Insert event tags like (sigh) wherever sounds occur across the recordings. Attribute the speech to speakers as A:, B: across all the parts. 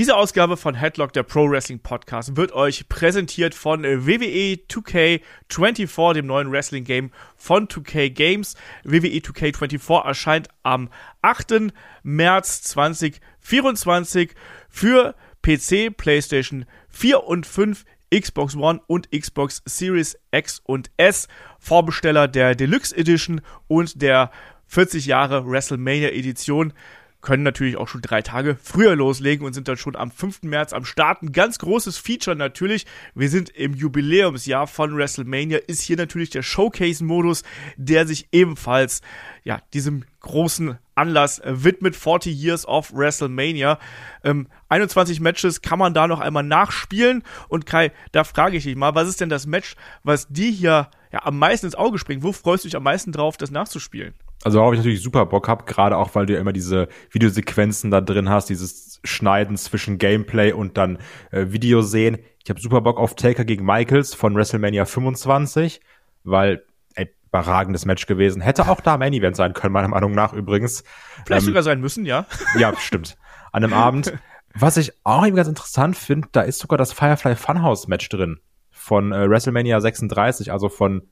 A: Diese Ausgabe von Headlock, der Pro Wrestling Podcast, wird euch präsentiert von WWE 2K24, dem neuen Wrestling Game von 2K Games. WWE 2K24 erscheint am 8. März 2024 für PC, PlayStation 4 und 5, Xbox One und Xbox Series X und S. Vorbesteller der Deluxe Edition und der 40 Jahre WrestleMania Edition können natürlich auch schon drei Tage früher loslegen und sind dann schon am 5. März am Start. Ein ganz großes Feature natürlich. Wir sind im Jubiläumsjahr von WrestleMania. Ist hier natürlich der Showcase-Modus, der sich ebenfalls ja, diesem großen Anlass widmet. 40 Years of WrestleMania. Ähm, 21 Matches kann man da noch einmal nachspielen. Und Kai, da frage ich dich mal, was ist denn das Match, was dir hier ja, am meisten ins Auge springt? Wo freust du dich am meisten drauf, das nachzuspielen?
B: Also worauf ich natürlich super Bock hab, gerade auch, weil du ja immer diese Videosequenzen da drin hast, dieses Schneiden zwischen Gameplay und dann äh, Video sehen. Ich habe super Bock auf Taker gegen Michaels von WrestleMania 25, weil ey, überragendes Match gewesen. Hätte auch da Main Event sein können, meiner Meinung nach übrigens.
A: Vielleicht ähm, sogar sein müssen, ja.
B: Ja, stimmt. An einem Abend. Was ich auch eben ganz interessant finde, da ist sogar das Firefly Funhouse Match drin von äh, WrestleMania 36, also von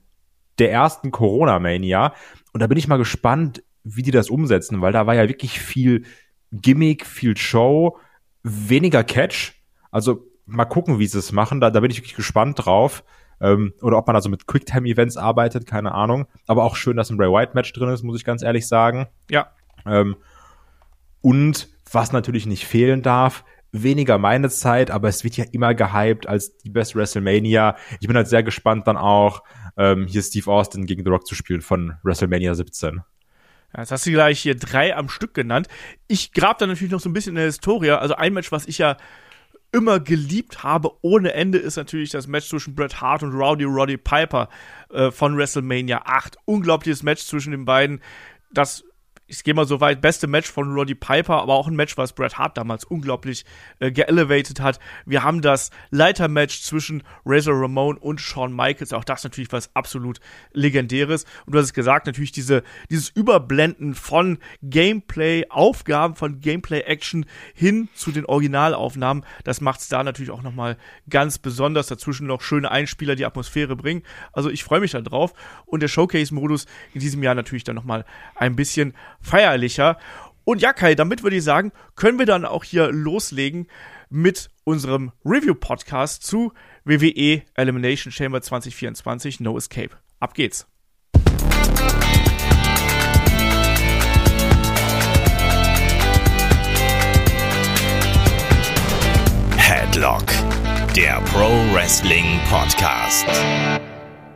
B: der ersten Corona-Mania. Und da bin ich mal gespannt, wie die das umsetzen, weil da war ja wirklich viel Gimmick, viel Show, weniger Catch. Also mal gucken, wie sie es machen. Da, da bin ich wirklich gespannt drauf. Ähm, oder ob man also mit Quicktime-Events arbeitet, keine Ahnung. Aber auch schön, dass ein Bray White-Match drin ist, muss ich ganz ehrlich sagen.
A: Ja.
B: Ähm, und was natürlich nicht fehlen darf, weniger meine Zeit, aber es wird ja immer gehypt als die Best WrestleMania. Ich bin halt sehr gespannt dann auch, ähm, hier Steve Austin gegen The Rock zu spielen von WrestleMania 17.
A: Ja, jetzt hast du gleich hier drei am Stück genannt. Ich grab da natürlich noch so ein bisschen in der Historie. Also ein Match, was ich ja immer geliebt habe ohne Ende, ist natürlich das Match zwischen Bret Hart und Rowdy Roddy Piper äh, von WrestleMania 8. Unglaubliches Match zwischen den beiden. Das ich gehe mal so weit, beste Match von Roddy Piper, aber auch ein Match, was Bret Hart damals unglaublich äh, geelevated hat. Wir haben das Leitermatch zwischen Razor Ramon und Shawn Michaels, auch das natürlich was absolut legendäres. Und du hast es gesagt, natürlich diese, dieses Überblenden von Gameplay, Aufgaben von Gameplay-Action hin zu den Originalaufnahmen, das macht es da natürlich auch nochmal ganz besonders. Dazwischen noch schöne Einspieler, die Atmosphäre bringen. Also ich freue mich da drauf. Und der Showcase-Modus in diesem Jahr natürlich dann nochmal ein bisschen feierlicher. Und ja, Kai, damit würde ich sagen, können wir dann auch hier loslegen mit unserem Review-Podcast zu WWE Elimination Chamber 2024 No Escape. Ab geht's.
C: Headlock, der Pro Wrestling Podcast.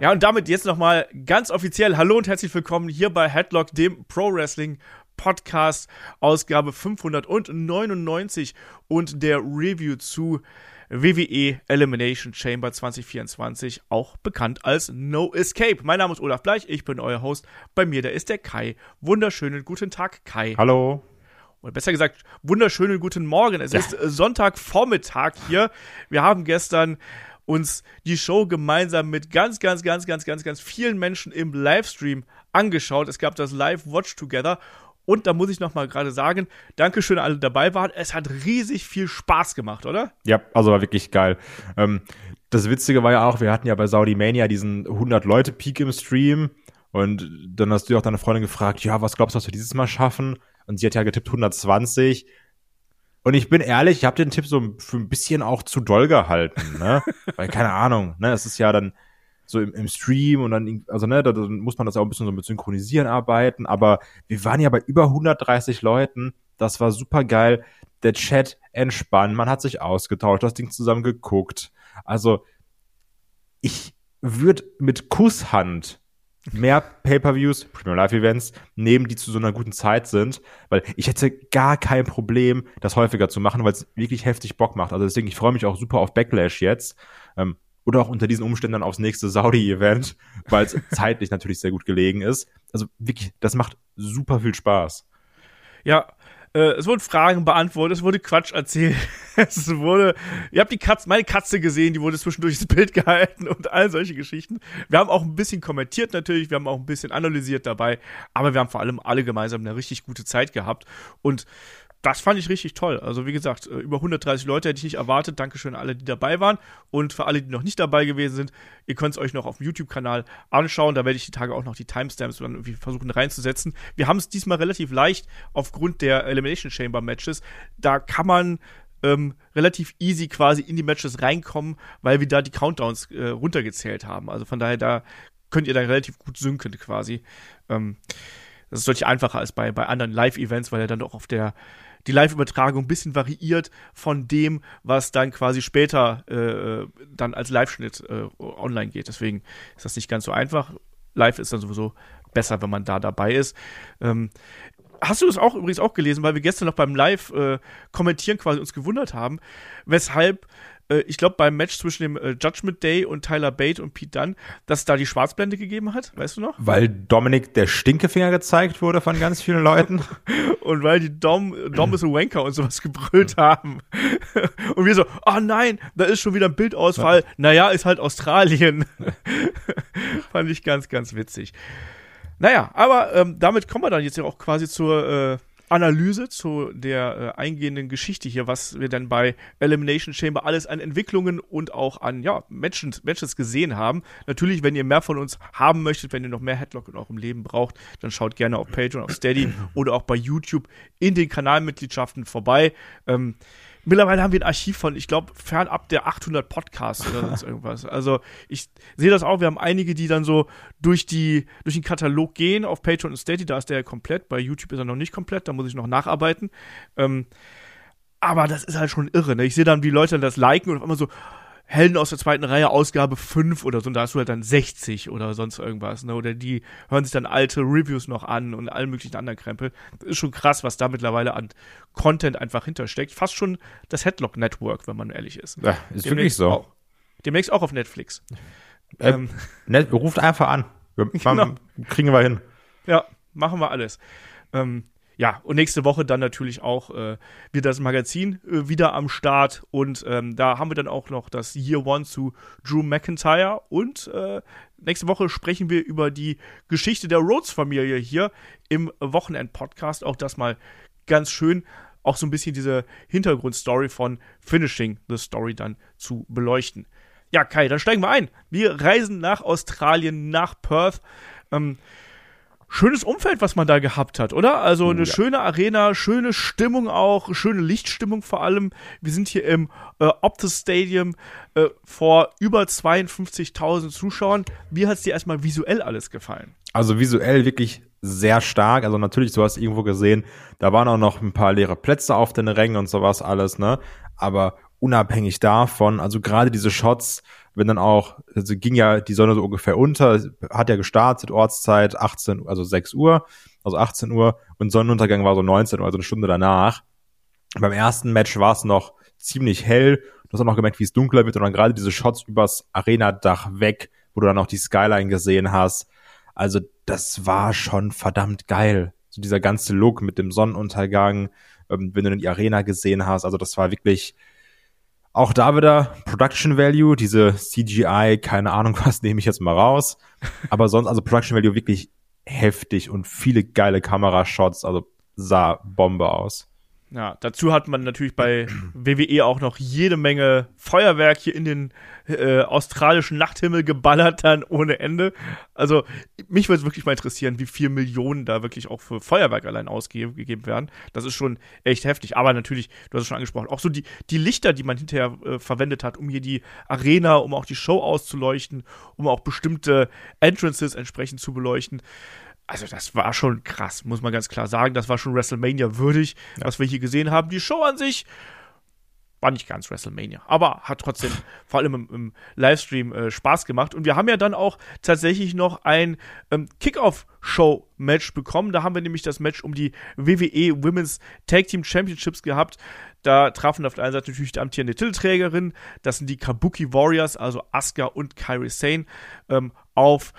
A: Ja, und damit jetzt nochmal ganz offiziell Hallo und herzlich willkommen hier bei Headlock, dem Pro Wrestling Podcast, Ausgabe 599 und der Review zu WWE Elimination Chamber 2024, auch bekannt als No Escape. Mein Name ist Olaf Bleich, ich bin euer Host. Bei mir, da ist der Kai. Wunderschönen guten Tag, Kai.
B: Hallo.
A: Oder besser gesagt, wunderschönen guten Morgen. Es ja. ist Sonntagvormittag hier. Wir haben gestern uns die Show gemeinsam mit ganz, ganz, ganz, ganz, ganz, ganz vielen Menschen im Livestream angeschaut. Es gab das Live Watch Together. Und da muss ich noch mal gerade sagen, Dankeschön, alle dabei waren. Es hat riesig viel Spaß gemacht, oder?
B: Ja, also war wirklich geil. Ähm, das Witzige war ja auch, wir hatten ja bei Saudi Mania diesen 100-Leute-Peak im Stream. Und dann hast du auch deine Freundin gefragt, ja, was glaubst du, was wir dieses Mal schaffen? Und sie hat ja getippt 120. Und ich bin ehrlich, ich habe den Tipp so für ein bisschen auch zu doll gehalten, ne? (laughs) Weil, keine Ahnung, ne? Es ist ja dann so im, im Stream und dann, also ne, da, da muss man das auch ein bisschen so mit Synchronisieren arbeiten, aber wir waren ja bei über 130 Leuten, das war super geil, der Chat entspannt, man hat sich ausgetauscht, das Ding zusammen geguckt, also ich würde mit Kusshand mehr Pay-per-Views, Premium Live Events nehmen, die zu so einer guten Zeit sind, weil ich hätte gar kein Problem, das häufiger zu machen, weil es wirklich heftig Bock macht. Also deswegen, ich freue mich auch super auf Backlash jetzt. Ähm, oder auch unter diesen Umständen dann aufs nächste Saudi-Event, (laughs) weil es zeitlich natürlich sehr gut gelegen ist. Also wirklich, das macht super viel Spaß.
A: Ja, äh, es wurden Fragen beantwortet, es wurde Quatsch erzählt. (laughs) es wurde, ihr habt die Katze, meine Katze gesehen, die wurde zwischendurch ins Bild (laughs) gehalten und all solche Geschichten. Wir haben auch ein bisschen kommentiert natürlich, wir haben auch ein bisschen analysiert dabei, aber wir haben vor allem alle gemeinsam eine richtig gute Zeit gehabt und das fand ich richtig toll. Also wie gesagt, äh, über 130 Leute hätte ich nicht erwartet. Dankeschön an alle, die dabei waren. Und für alle, die noch nicht dabei gewesen sind, ihr könnt es euch noch auf dem YouTube-Kanal anschauen. Da werde ich die Tage auch noch die Timestamps dann irgendwie versuchen reinzusetzen. Wir haben es diesmal relativ leicht aufgrund der Elimination Chamber Matches. Da kann man ähm, relativ easy quasi in die Matches reinkommen, weil wir da die Countdowns äh, runtergezählt haben. Also von daher, da könnt ihr dann relativ gut synken quasi. Ähm, das ist deutlich einfacher als bei, bei anderen Live-Events, weil er dann doch auf der die Live-Übertragung ein bisschen variiert von dem, was dann quasi später äh, dann als Live-Schnitt äh, online geht. Deswegen ist das nicht ganz so einfach. Live ist dann sowieso besser, wenn man da dabei ist. Ähm, hast du das auch übrigens auch gelesen, weil wir gestern noch beim Live-Kommentieren äh, quasi uns gewundert haben, weshalb äh, ich glaube, beim Match zwischen dem äh, Judgment Day und Tyler Bate und Pete Dunne, dass es da die Schwarzblende gegeben hat, weißt du noch?
B: Weil Dominik der Stinkefinger gezeigt wurde von ganz vielen Leuten. (laughs)
A: und weil die Dom, Dom ist ein Wanker und sowas gebrüllt haben. (laughs) und wir so, oh nein, da ist schon wieder ein Bildausfall. Ja. Naja, ist halt Australien. (laughs) Fand ich ganz, ganz witzig. Naja, aber ähm, damit kommen wir dann jetzt ja auch quasi zur äh, Analyse zu der äh, eingehenden Geschichte hier, was wir dann bei Elimination Chamber alles an Entwicklungen und auch an ja, Matches, Matches gesehen haben. Natürlich, wenn ihr mehr von uns haben möchtet, wenn ihr noch mehr Headlock in eurem Leben braucht, dann schaut gerne auf Patreon, auf Steady oder auch bei YouTube in den Kanalmitgliedschaften vorbei. Ähm, mittlerweile haben wir ein Archiv von, ich glaube, fernab der 800 Podcasts oder sonst (laughs) irgendwas. Also ich sehe das auch. Wir haben einige, die dann so durch die durch den Katalog gehen auf Patreon und Steady. Da ist der ja komplett. Bei YouTube ist er noch nicht komplett. Da muss ich noch nacharbeiten. Ähm, aber das ist halt schon irre. Ne? Ich sehe dann, wie Leute das liken und auf einmal so, Helden aus der zweiten Reihe, Ausgabe 5 oder so, und da hast du halt dann 60 oder sonst irgendwas, ne? Oder die hören sich dann alte Reviews noch an und allen möglichen anderen Krempel. Das ist schon krass, was da mittlerweile an Content einfach hintersteckt. Fast schon das Headlock Network, wenn man ehrlich ist.
B: Ja, ist wirklich so.
A: Auch. Demnächst auch auf Netflix.
B: Äh, ähm, net, ruft einfach an. Wir, (laughs) genau. Kriegen wir hin.
A: Ja, machen wir alles. Ähm, ja, und nächste Woche dann natürlich auch äh, wird das Magazin äh, wieder am Start und ähm, da haben wir dann auch noch das Year One zu Drew McIntyre und äh, nächste Woche sprechen wir über die Geschichte der Rhodes-Familie hier im Wochenend-Podcast. Auch das mal ganz schön, auch so ein bisschen diese Hintergrundstory von Finishing the Story dann zu beleuchten. Ja, Kai, dann steigen wir ein. Wir reisen nach Australien, nach Perth. Ähm, schönes Umfeld, was man da gehabt hat, oder? Also eine ja. schöne Arena, schöne Stimmung auch, schöne Lichtstimmung vor allem. Wir sind hier im äh, Optus Stadium äh, vor über 52.000 Zuschauern. Wie hat es dir erstmal visuell alles gefallen?
B: Also visuell wirklich sehr stark. Also natürlich, du hast irgendwo gesehen, da waren auch noch ein paar leere Plätze auf den Rängen und sowas alles, ne? Aber unabhängig davon, also gerade diese Shots, wenn dann auch, also ging ja die Sonne so ungefähr unter, hat ja gestartet, Ortszeit 18, also 6 Uhr, also 18 Uhr und Sonnenuntergang war so 19 Uhr, also eine Stunde danach. Beim ersten Match war es noch ziemlich hell. Du hast auch noch gemerkt, wie es dunkler wird und dann gerade diese Shots übers Arena-Dach weg, wo du dann auch die Skyline gesehen hast. Also das war schon verdammt geil. So dieser ganze Look mit dem Sonnenuntergang, ähm, wenn du dann die Arena gesehen hast. Also das war wirklich, auch da wieder Production Value, diese CGI, keine Ahnung (laughs) was, nehme ich jetzt mal raus. Aber sonst, also Production Value wirklich heftig und viele geile Kamerashots, also sah Bombe aus.
A: Ja, dazu hat man natürlich bei WWE auch noch jede Menge Feuerwerk hier in den äh, australischen Nachthimmel geballert dann ohne Ende. Also mich würde es wirklich mal interessieren, wie viel Millionen da wirklich auch für Feuerwerk allein ausgegeben werden. Das ist schon echt heftig. Aber natürlich, du hast es schon angesprochen, auch so die, die Lichter, die man hinterher äh, verwendet hat, um hier die Arena, um auch die Show auszuleuchten, um auch bestimmte Entrances entsprechend zu beleuchten also das war schon krass, muss man ganz klar sagen. Das war schon WrestleMania würdig, ja. was wir hier gesehen haben. Die Show an sich war nicht ganz WrestleMania, aber hat trotzdem (laughs) vor allem im, im Livestream äh, Spaß gemacht. Und wir haben ja dann auch tatsächlich noch ein ähm, Kickoff-Show-Match bekommen. Da haben wir nämlich das Match um die WWE Women's Tag Team Championships gehabt. Da trafen auf der einen Seite natürlich die amtierende Titelträgerin, das sind die Kabuki Warriors, also Asuka und Kairi Sane, ähm, auf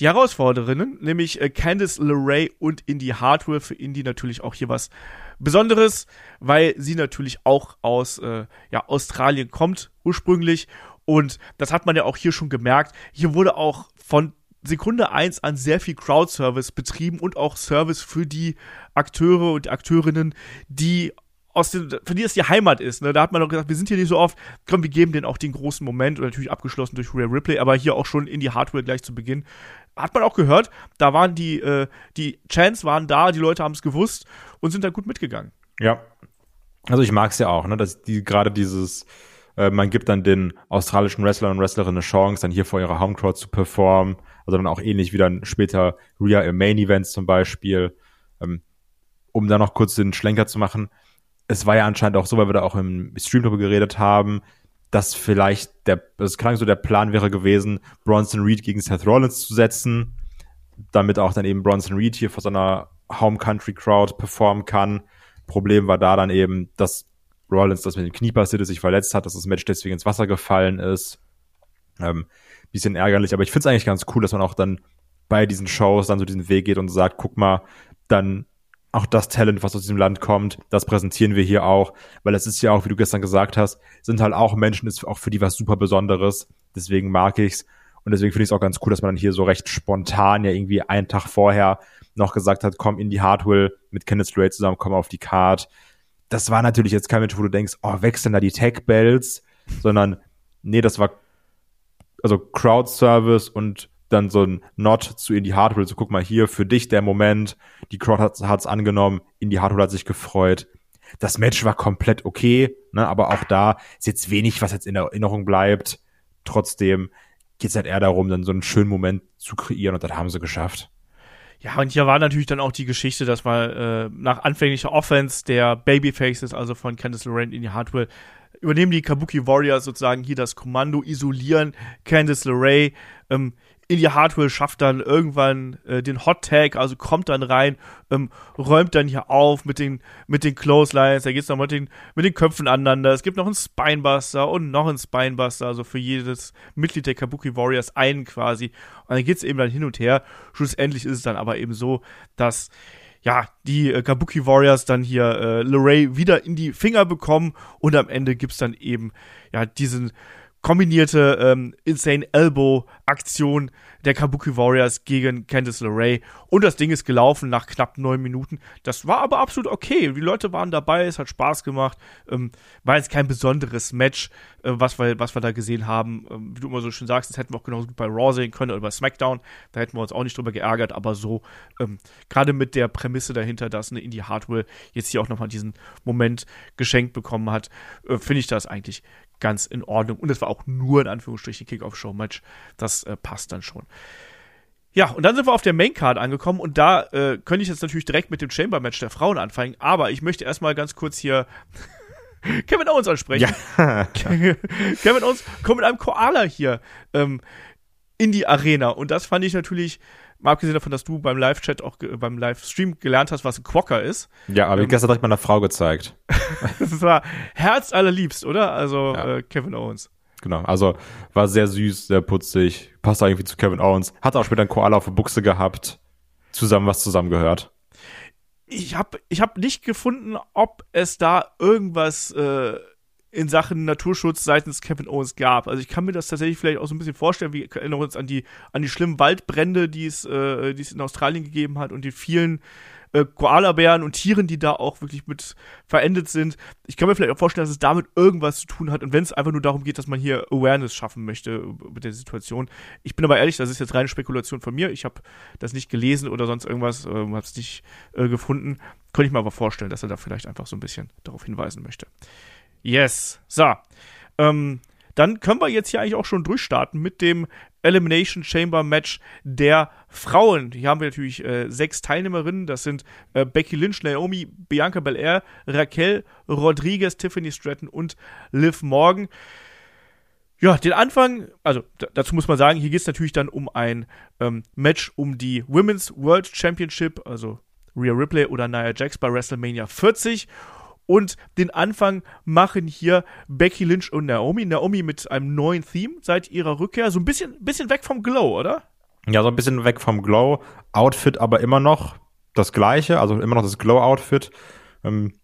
A: die Herausforderinnen, nämlich äh, Candice LeRae und Indy Hardware. Für Indy natürlich auch hier was Besonderes, weil sie natürlich auch aus äh, ja, Australien kommt ursprünglich. Und das hat man ja auch hier schon gemerkt. Hier wurde auch von Sekunde 1 an sehr viel Crowdservice betrieben und auch Service für die Akteure und Akteurinnen, die aus dem, für die das die Heimat ist. Ne? Da hat man doch gesagt, wir sind hier nicht so oft, komm, wir geben denen auch den großen Moment und natürlich abgeschlossen durch Rhea Ripley, aber hier auch schon in die Hardware gleich zu Beginn. Hat man auch gehört, da waren die, äh, die Chants waren da, die Leute haben es gewusst und sind da gut mitgegangen.
B: Ja. Also ich mag es ja auch, ne, dass die gerade dieses, äh, man gibt dann den australischen Wrestlern und Wrestlerinnen eine Chance, dann hier vor ihrer Homecrowd zu performen. Also dann auch ähnlich wie dann später Rhea im Main Events zum Beispiel. Ähm, um da noch kurz den Schlenker zu machen, es war ja anscheinend auch so, weil wir da auch im Stream drüber geredet haben, dass vielleicht der, es klang so, der Plan wäre gewesen, Bronson Reed gegen Seth Rollins zu setzen, damit auch dann eben Bronson Reed hier vor seiner Home Country Crowd performen kann. Problem war da dann eben, dass Rollins das mit dem Knie passiert ist, sich verletzt hat, dass das Match deswegen ins Wasser gefallen ist. Ähm, bisschen ärgerlich, aber ich finde es eigentlich ganz cool, dass man auch dann bei diesen Shows dann so diesen Weg geht und sagt, guck mal, dann auch das Talent, was aus diesem Land kommt, das präsentieren wir hier auch, weil es ist ja auch, wie du gestern gesagt hast, sind halt auch Menschen, ist auch für die was super Besonderes. Deswegen mag ich's. Und deswegen finde ich es auch ganz cool, dass man dann hier so recht spontan ja irgendwie einen Tag vorher noch gesagt hat, komm in die Hardwell mit Kenneth Stray zusammen, komm auf die Card. Das war natürlich jetzt kein Match, wo du denkst, oh, wechseln da die Tech-Bells, sondern nee, das war also Crowd-Service und dann so ein Nod zu Indie Hardware, so guck mal hier, für dich der Moment, die Crowd hat es angenommen, Indie Hardware hat sich gefreut. Das Match war komplett okay, ne, aber auch da ist jetzt wenig, was jetzt in der Erinnerung bleibt. Trotzdem geht es halt eher darum, dann so einen schönen Moment zu kreieren und das haben sie geschafft.
A: Ja, und hier war natürlich dann auch die Geschichte, dass man äh, nach anfänglicher Offense der Babyfaces, also von Candice LeRae in die Hardware, übernehmen die Kabuki Warriors sozusagen hier das Kommando, isolieren Candice LeRae. Ähm, Indie Hardware schafft dann irgendwann äh, den Hot Tag, also kommt dann rein, ähm, räumt dann hier auf mit den, mit den Clotheslines, da geht's noch mit den, mit den Köpfen aneinander. Es gibt noch einen Spinebuster und noch einen Spinebuster, also für jedes Mitglied der Kabuki Warriors einen quasi. Und dann geht's eben dann hin und her. Schlussendlich ist es dann aber eben so, dass ja, die äh, Kabuki Warriors dann hier äh, Leray wieder in die Finger bekommen und am Ende gibt's dann eben ja diesen kombinierte ähm, Insane Elbow Aktion der Kabuki Warriors gegen Candice LeRae und das Ding ist gelaufen nach knapp neun Minuten. Das war aber absolut okay. Die Leute waren dabei, es hat Spaß gemacht. Ähm, war jetzt kein besonderes Match, äh, was, wir, was wir da gesehen haben. Ähm, wie du immer so schön sagst, das hätten wir auch genauso gut bei Raw sehen können oder bei SmackDown. Da hätten wir uns auch nicht drüber geärgert, aber so, ähm, gerade mit der Prämisse dahinter, dass eine Indie Hardware jetzt hier auch nochmal diesen Moment geschenkt bekommen hat, äh, finde ich das eigentlich ganz in Ordnung. Und es war auch nur in Anführungsstrichen Kickoff-Show-Match. Das äh, passt dann schon. Ja, und dann sind wir auf der Maincard angekommen und da äh, könnte ich jetzt natürlich direkt mit dem Chamber-Match der Frauen anfangen, aber ich möchte erstmal ganz kurz hier (laughs) Kevin Owens ansprechen. Ja. (laughs) Kevin Owens kommt mit einem Koala hier ähm, in die Arena und das fand ich natürlich Mal abgesehen davon, dass du beim Live-Chat auch beim Livestream gelernt hast, was ein Quokka ist.
B: Ja, aber ähm, ich gestern direkt meiner Frau gezeigt. (laughs)
A: das war herzallerliebst, oder? Also ja. äh, Kevin Owens.
B: Genau, also war sehr süß, sehr putzig, passt irgendwie zu Kevin Owens. Hat auch später einen Koala auf der Buchse gehabt. Zusammen was zusammengehört.
A: Ich habe ich hab nicht gefunden, ob es da irgendwas äh, in Sachen Naturschutz seitens Kevin Owens gab. Also ich kann mir das tatsächlich vielleicht auch so ein bisschen vorstellen, wir erinnern uns an die, an die schlimmen Waldbrände, die es, äh, die es in Australien gegeben hat und die vielen äh, Koalabären und Tieren, die da auch wirklich mit verendet sind. Ich kann mir vielleicht auch vorstellen, dass es damit irgendwas zu tun hat und wenn es einfach nur darum geht, dass man hier Awareness schaffen möchte mit der Situation. Ich bin aber ehrlich, das ist jetzt reine Spekulation von mir. Ich habe das nicht gelesen oder sonst irgendwas, äh, habe es nicht äh, gefunden. Könnte ich mir aber vorstellen, dass er da vielleicht einfach so ein bisschen darauf hinweisen möchte. Yes. So. Ähm, dann können wir jetzt hier eigentlich auch schon durchstarten mit dem Elimination Chamber Match der Frauen. Hier haben wir natürlich äh, sechs Teilnehmerinnen. Das sind äh, Becky Lynch, Naomi, Bianca Belair, Raquel Rodriguez, Tiffany Stratton und Liv Morgan. Ja, den Anfang, also dazu muss man sagen, hier geht es natürlich dann um ein ähm, Match um die Women's World Championship, also Rhea Ripley oder Nia Jax bei WrestleMania 40. Und den Anfang machen hier Becky Lynch und Naomi. Naomi mit einem neuen Theme seit ihrer Rückkehr. So ein bisschen, bisschen weg vom Glow, oder?
B: Ja, so ein bisschen weg vom Glow. Outfit aber immer noch das gleiche, also immer noch das Glow-Outfit. Ähm,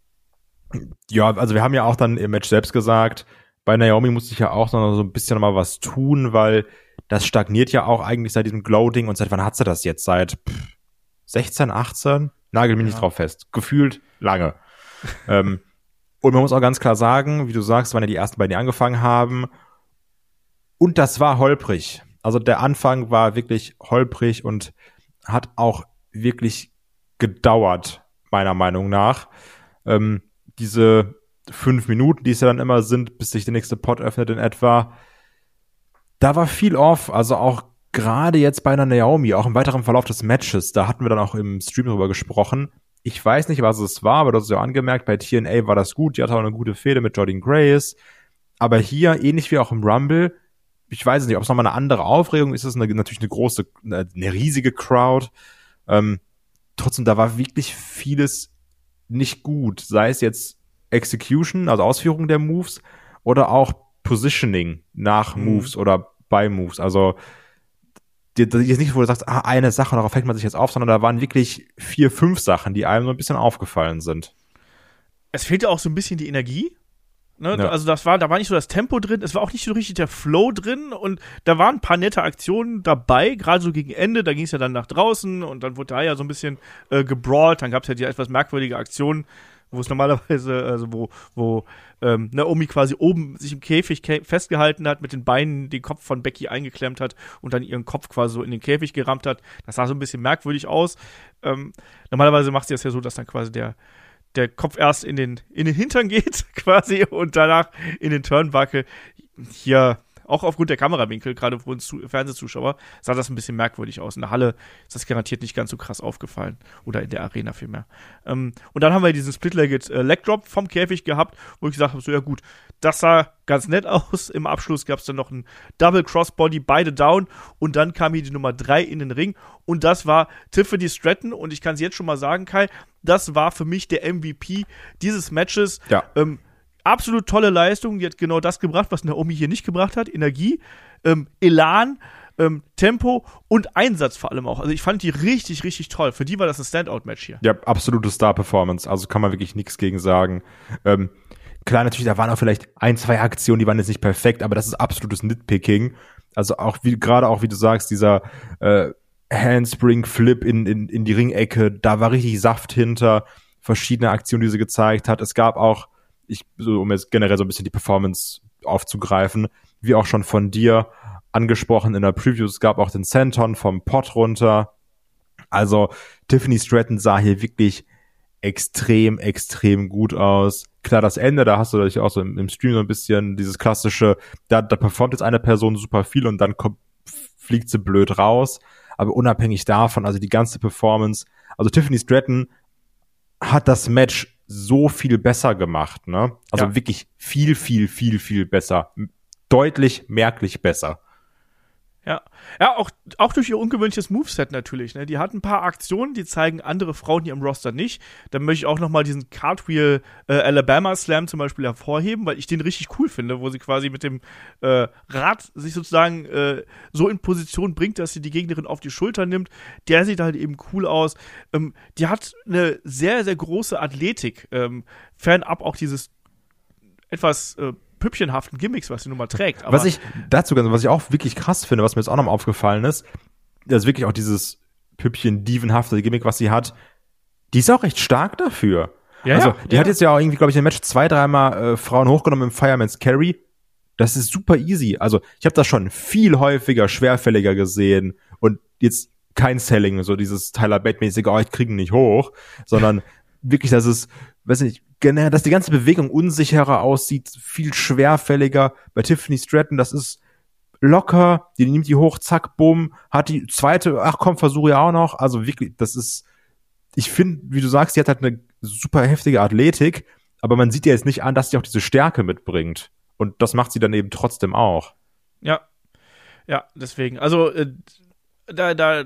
B: ja, also wir haben ja auch dann im Match selbst gesagt, bei Naomi musste ich ja auch noch so ein bisschen noch mal was tun, weil das stagniert ja auch eigentlich seit diesem Glow-Ding. Und seit wann hat sie das jetzt? Seit 16, 18? Nagel mich ja. nicht drauf fest. Gefühlt lange ähm, Und man muss auch ganz klar sagen, wie du sagst, waren ja die ersten beiden, die angefangen haben. Und das war holprig. Also der Anfang war wirklich holprig und hat auch wirklich gedauert, meiner Meinung nach. Ähm, diese fünf Minuten, die es ja dann immer sind, bis sich der nächste Pot öffnet in etwa, da war viel off. Also auch gerade jetzt bei einer Naomi, auch im weiteren Verlauf des Matches, da hatten wir dann auch im Stream drüber gesprochen. Ich weiß nicht, was es war, aber das ist ja angemerkt, bei TNA war das gut. Die hatte auch eine gute Fehde mit Jordan Grace. Aber hier, ähnlich wie auch im Rumble, ich weiß nicht, ob es nochmal eine andere Aufregung ist. Es ist eine, natürlich eine große, eine, eine riesige Crowd. Ähm, trotzdem, da war wirklich vieles nicht gut. Sei es jetzt Execution, also Ausführung der Moves, oder auch Positioning nach mhm. Moves oder bei Moves. Also jetzt nicht, wo du sagst, ah, eine Sache, darauf fällt man sich jetzt auf, sondern da waren wirklich vier, fünf Sachen, die einem so ein bisschen aufgefallen sind.
A: Es fehlte auch so ein bisschen die Energie. Ne? Ja. Also das war, da war nicht so das Tempo drin, es war auch nicht so richtig der Flow drin und da waren ein paar nette Aktionen dabei, gerade so gegen Ende, da ging es ja dann nach draußen und dann wurde da ja so ein bisschen äh, gebrawlt, dann gab es ja die etwas merkwürdige Aktion, wo es normalerweise, also wo, wo ähm, Naomi quasi oben sich im Käfig festgehalten hat, mit den Beinen den Kopf von Becky eingeklemmt hat und dann ihren Kopf quasi so in den Käfig gerammt hat. Das sah so ein bisschen merkwürdig aus. Ähm, normalerweise macht sie das ja so, dass dann quasi der der Kopf erst in den, in den Hintern geht, (laughs) quasi, und danach in den Turnbuckle. Hier, auch aufgrund der Kamerawinkel, gerade für uns Fernsehzuschauer, sah das ein bisschen merkwürdig aus. In der Halle ist das garantiert nicht ganz so krass aufgefallen. Oder in der Arena vielmehr. Ähm, und dann haben wir diesen Split-Legged äh, Leg Drop vom Käfig gehabt, wo ich gesagt habe, so ja gut, das sah ganz nett aus. Im Abschluss gab es dann noch ein Double Crossbody, beide down. Und dann kam hier die Nummer 3 in den Ring. Und das war Tiffany Stratton. Und ich kann es jetzt schon mal sagen, Kai, das war für mich der MVP dieses Matches.
B: Ja.
A: Ähm, absolut tolle Leistung. Die hat genau das gebracht, was Naomi hier nicht gebracht hat. Energie, ähm, Elan, ähm, Tempo und Einsatz vor allem auch. Also ich fand die richtig, richtig toll. Für die war das ein Standout-Match hier.
B: Ja, absolute Star-Performance. Also kann man wirklich nichts gegen sagen. Ähm, klar, natürlich, da waren auch vielleicht ein, zwei Aktionen, die waren jetzt nicht perfekt, aber das ist absolutes Nitpicking. Also auch wie, gerade auch, wie du sagst, dieser äh, Handspring-Flip in, in, in die Ringecke, da war richtig Saft hinter, verschiedene Aktionen, die sie gezeigt hat. Es gab auch ich, so, um jetzt generell so ein bisschen die Performance aufzugreifen, wie auch schon von dir angesprochen in der Preview, es gab auch den Senton vom Pot runter. Also Tiffany Stratton sah hier wirklich extrem, extrem gut aus. Klar, das Ende, da hast du natürlich auch so im, im Stream so ein bisschen dieses klassische, da, da performt jetzt eine Person super viel und dann kommt, fliegt sie blöd raus. Aber unabhängig davon, also die ganze Performance, also Tiffany Stratton hat das Match so viel besser gemacht, ne? Also ja. wirklich viel, viel, viel, viel besser. Deutlich, merklich besser.
A: Ja, ja auch, auch durch ihr ungewöhnliches Moveset natürlich. Ne? Die hat ein paar Aktionen, die zeigen andere Frauen hier im Roster nicht. Da möchte ich auch nochmal diesen Cartwheel äh, Alabama Slam zum Beispiel hervorheben, weil ich den richtig cool finde, wo sie quasi mit dem äh, Rad sich sozusagen äh, so in Position bringt, dass sie die Gegnerin auf die Schulter nimmt. Der sieht halt eben cool aus. Ähm, die hat eine sehr, sehr große Athletik. Ähm, fernab auch dieses etwas äh, püppchenhaften Gimmicks, was sie nun mal trägt.
B: was ich dazu ganz, was ich auch wirklich krass finde, was mir jetzt auch nochmal aufgefallen ist, das ist wirklich auch dieses Püppchen-dievenhafte Gimmick, was sie hat, die ist auch recht stark dafür. Ja, also, die ja. hat jetzt ja auch irgendwie, glaube ich, im Match zwei, dreimal äh, Frauen hochgenommen im Fireman's Carry. Das ist super easy. Also, ich habe das schon viel häufiger, schwerfälliger gesehen und jetzt kein Selling, so dieses Tyler Bate-mäßige, oh, ich kriege ihn nicht hoch, sondern wirklich, dass es, weiß nicht, generell, dass die ganze Bewegung unsicherer aussieht, viel schwerfälliger. Bei Tiffany Stratton, das ist locker, die nimmt die hoch, zack, bumm, hat die zweite, ach komm, versuche ja auch noch. Also wirklich, das ist, ich finde, wie du sagst, die hat halt eine super heftige Athletik, aber man sieht ja jetzt nicht an, dass sie auch diese Stärke mitbringt. Und das macht sie dann eben trotzdem auch.
A: Ja. Ja, deswegen. Also, äh, da, da,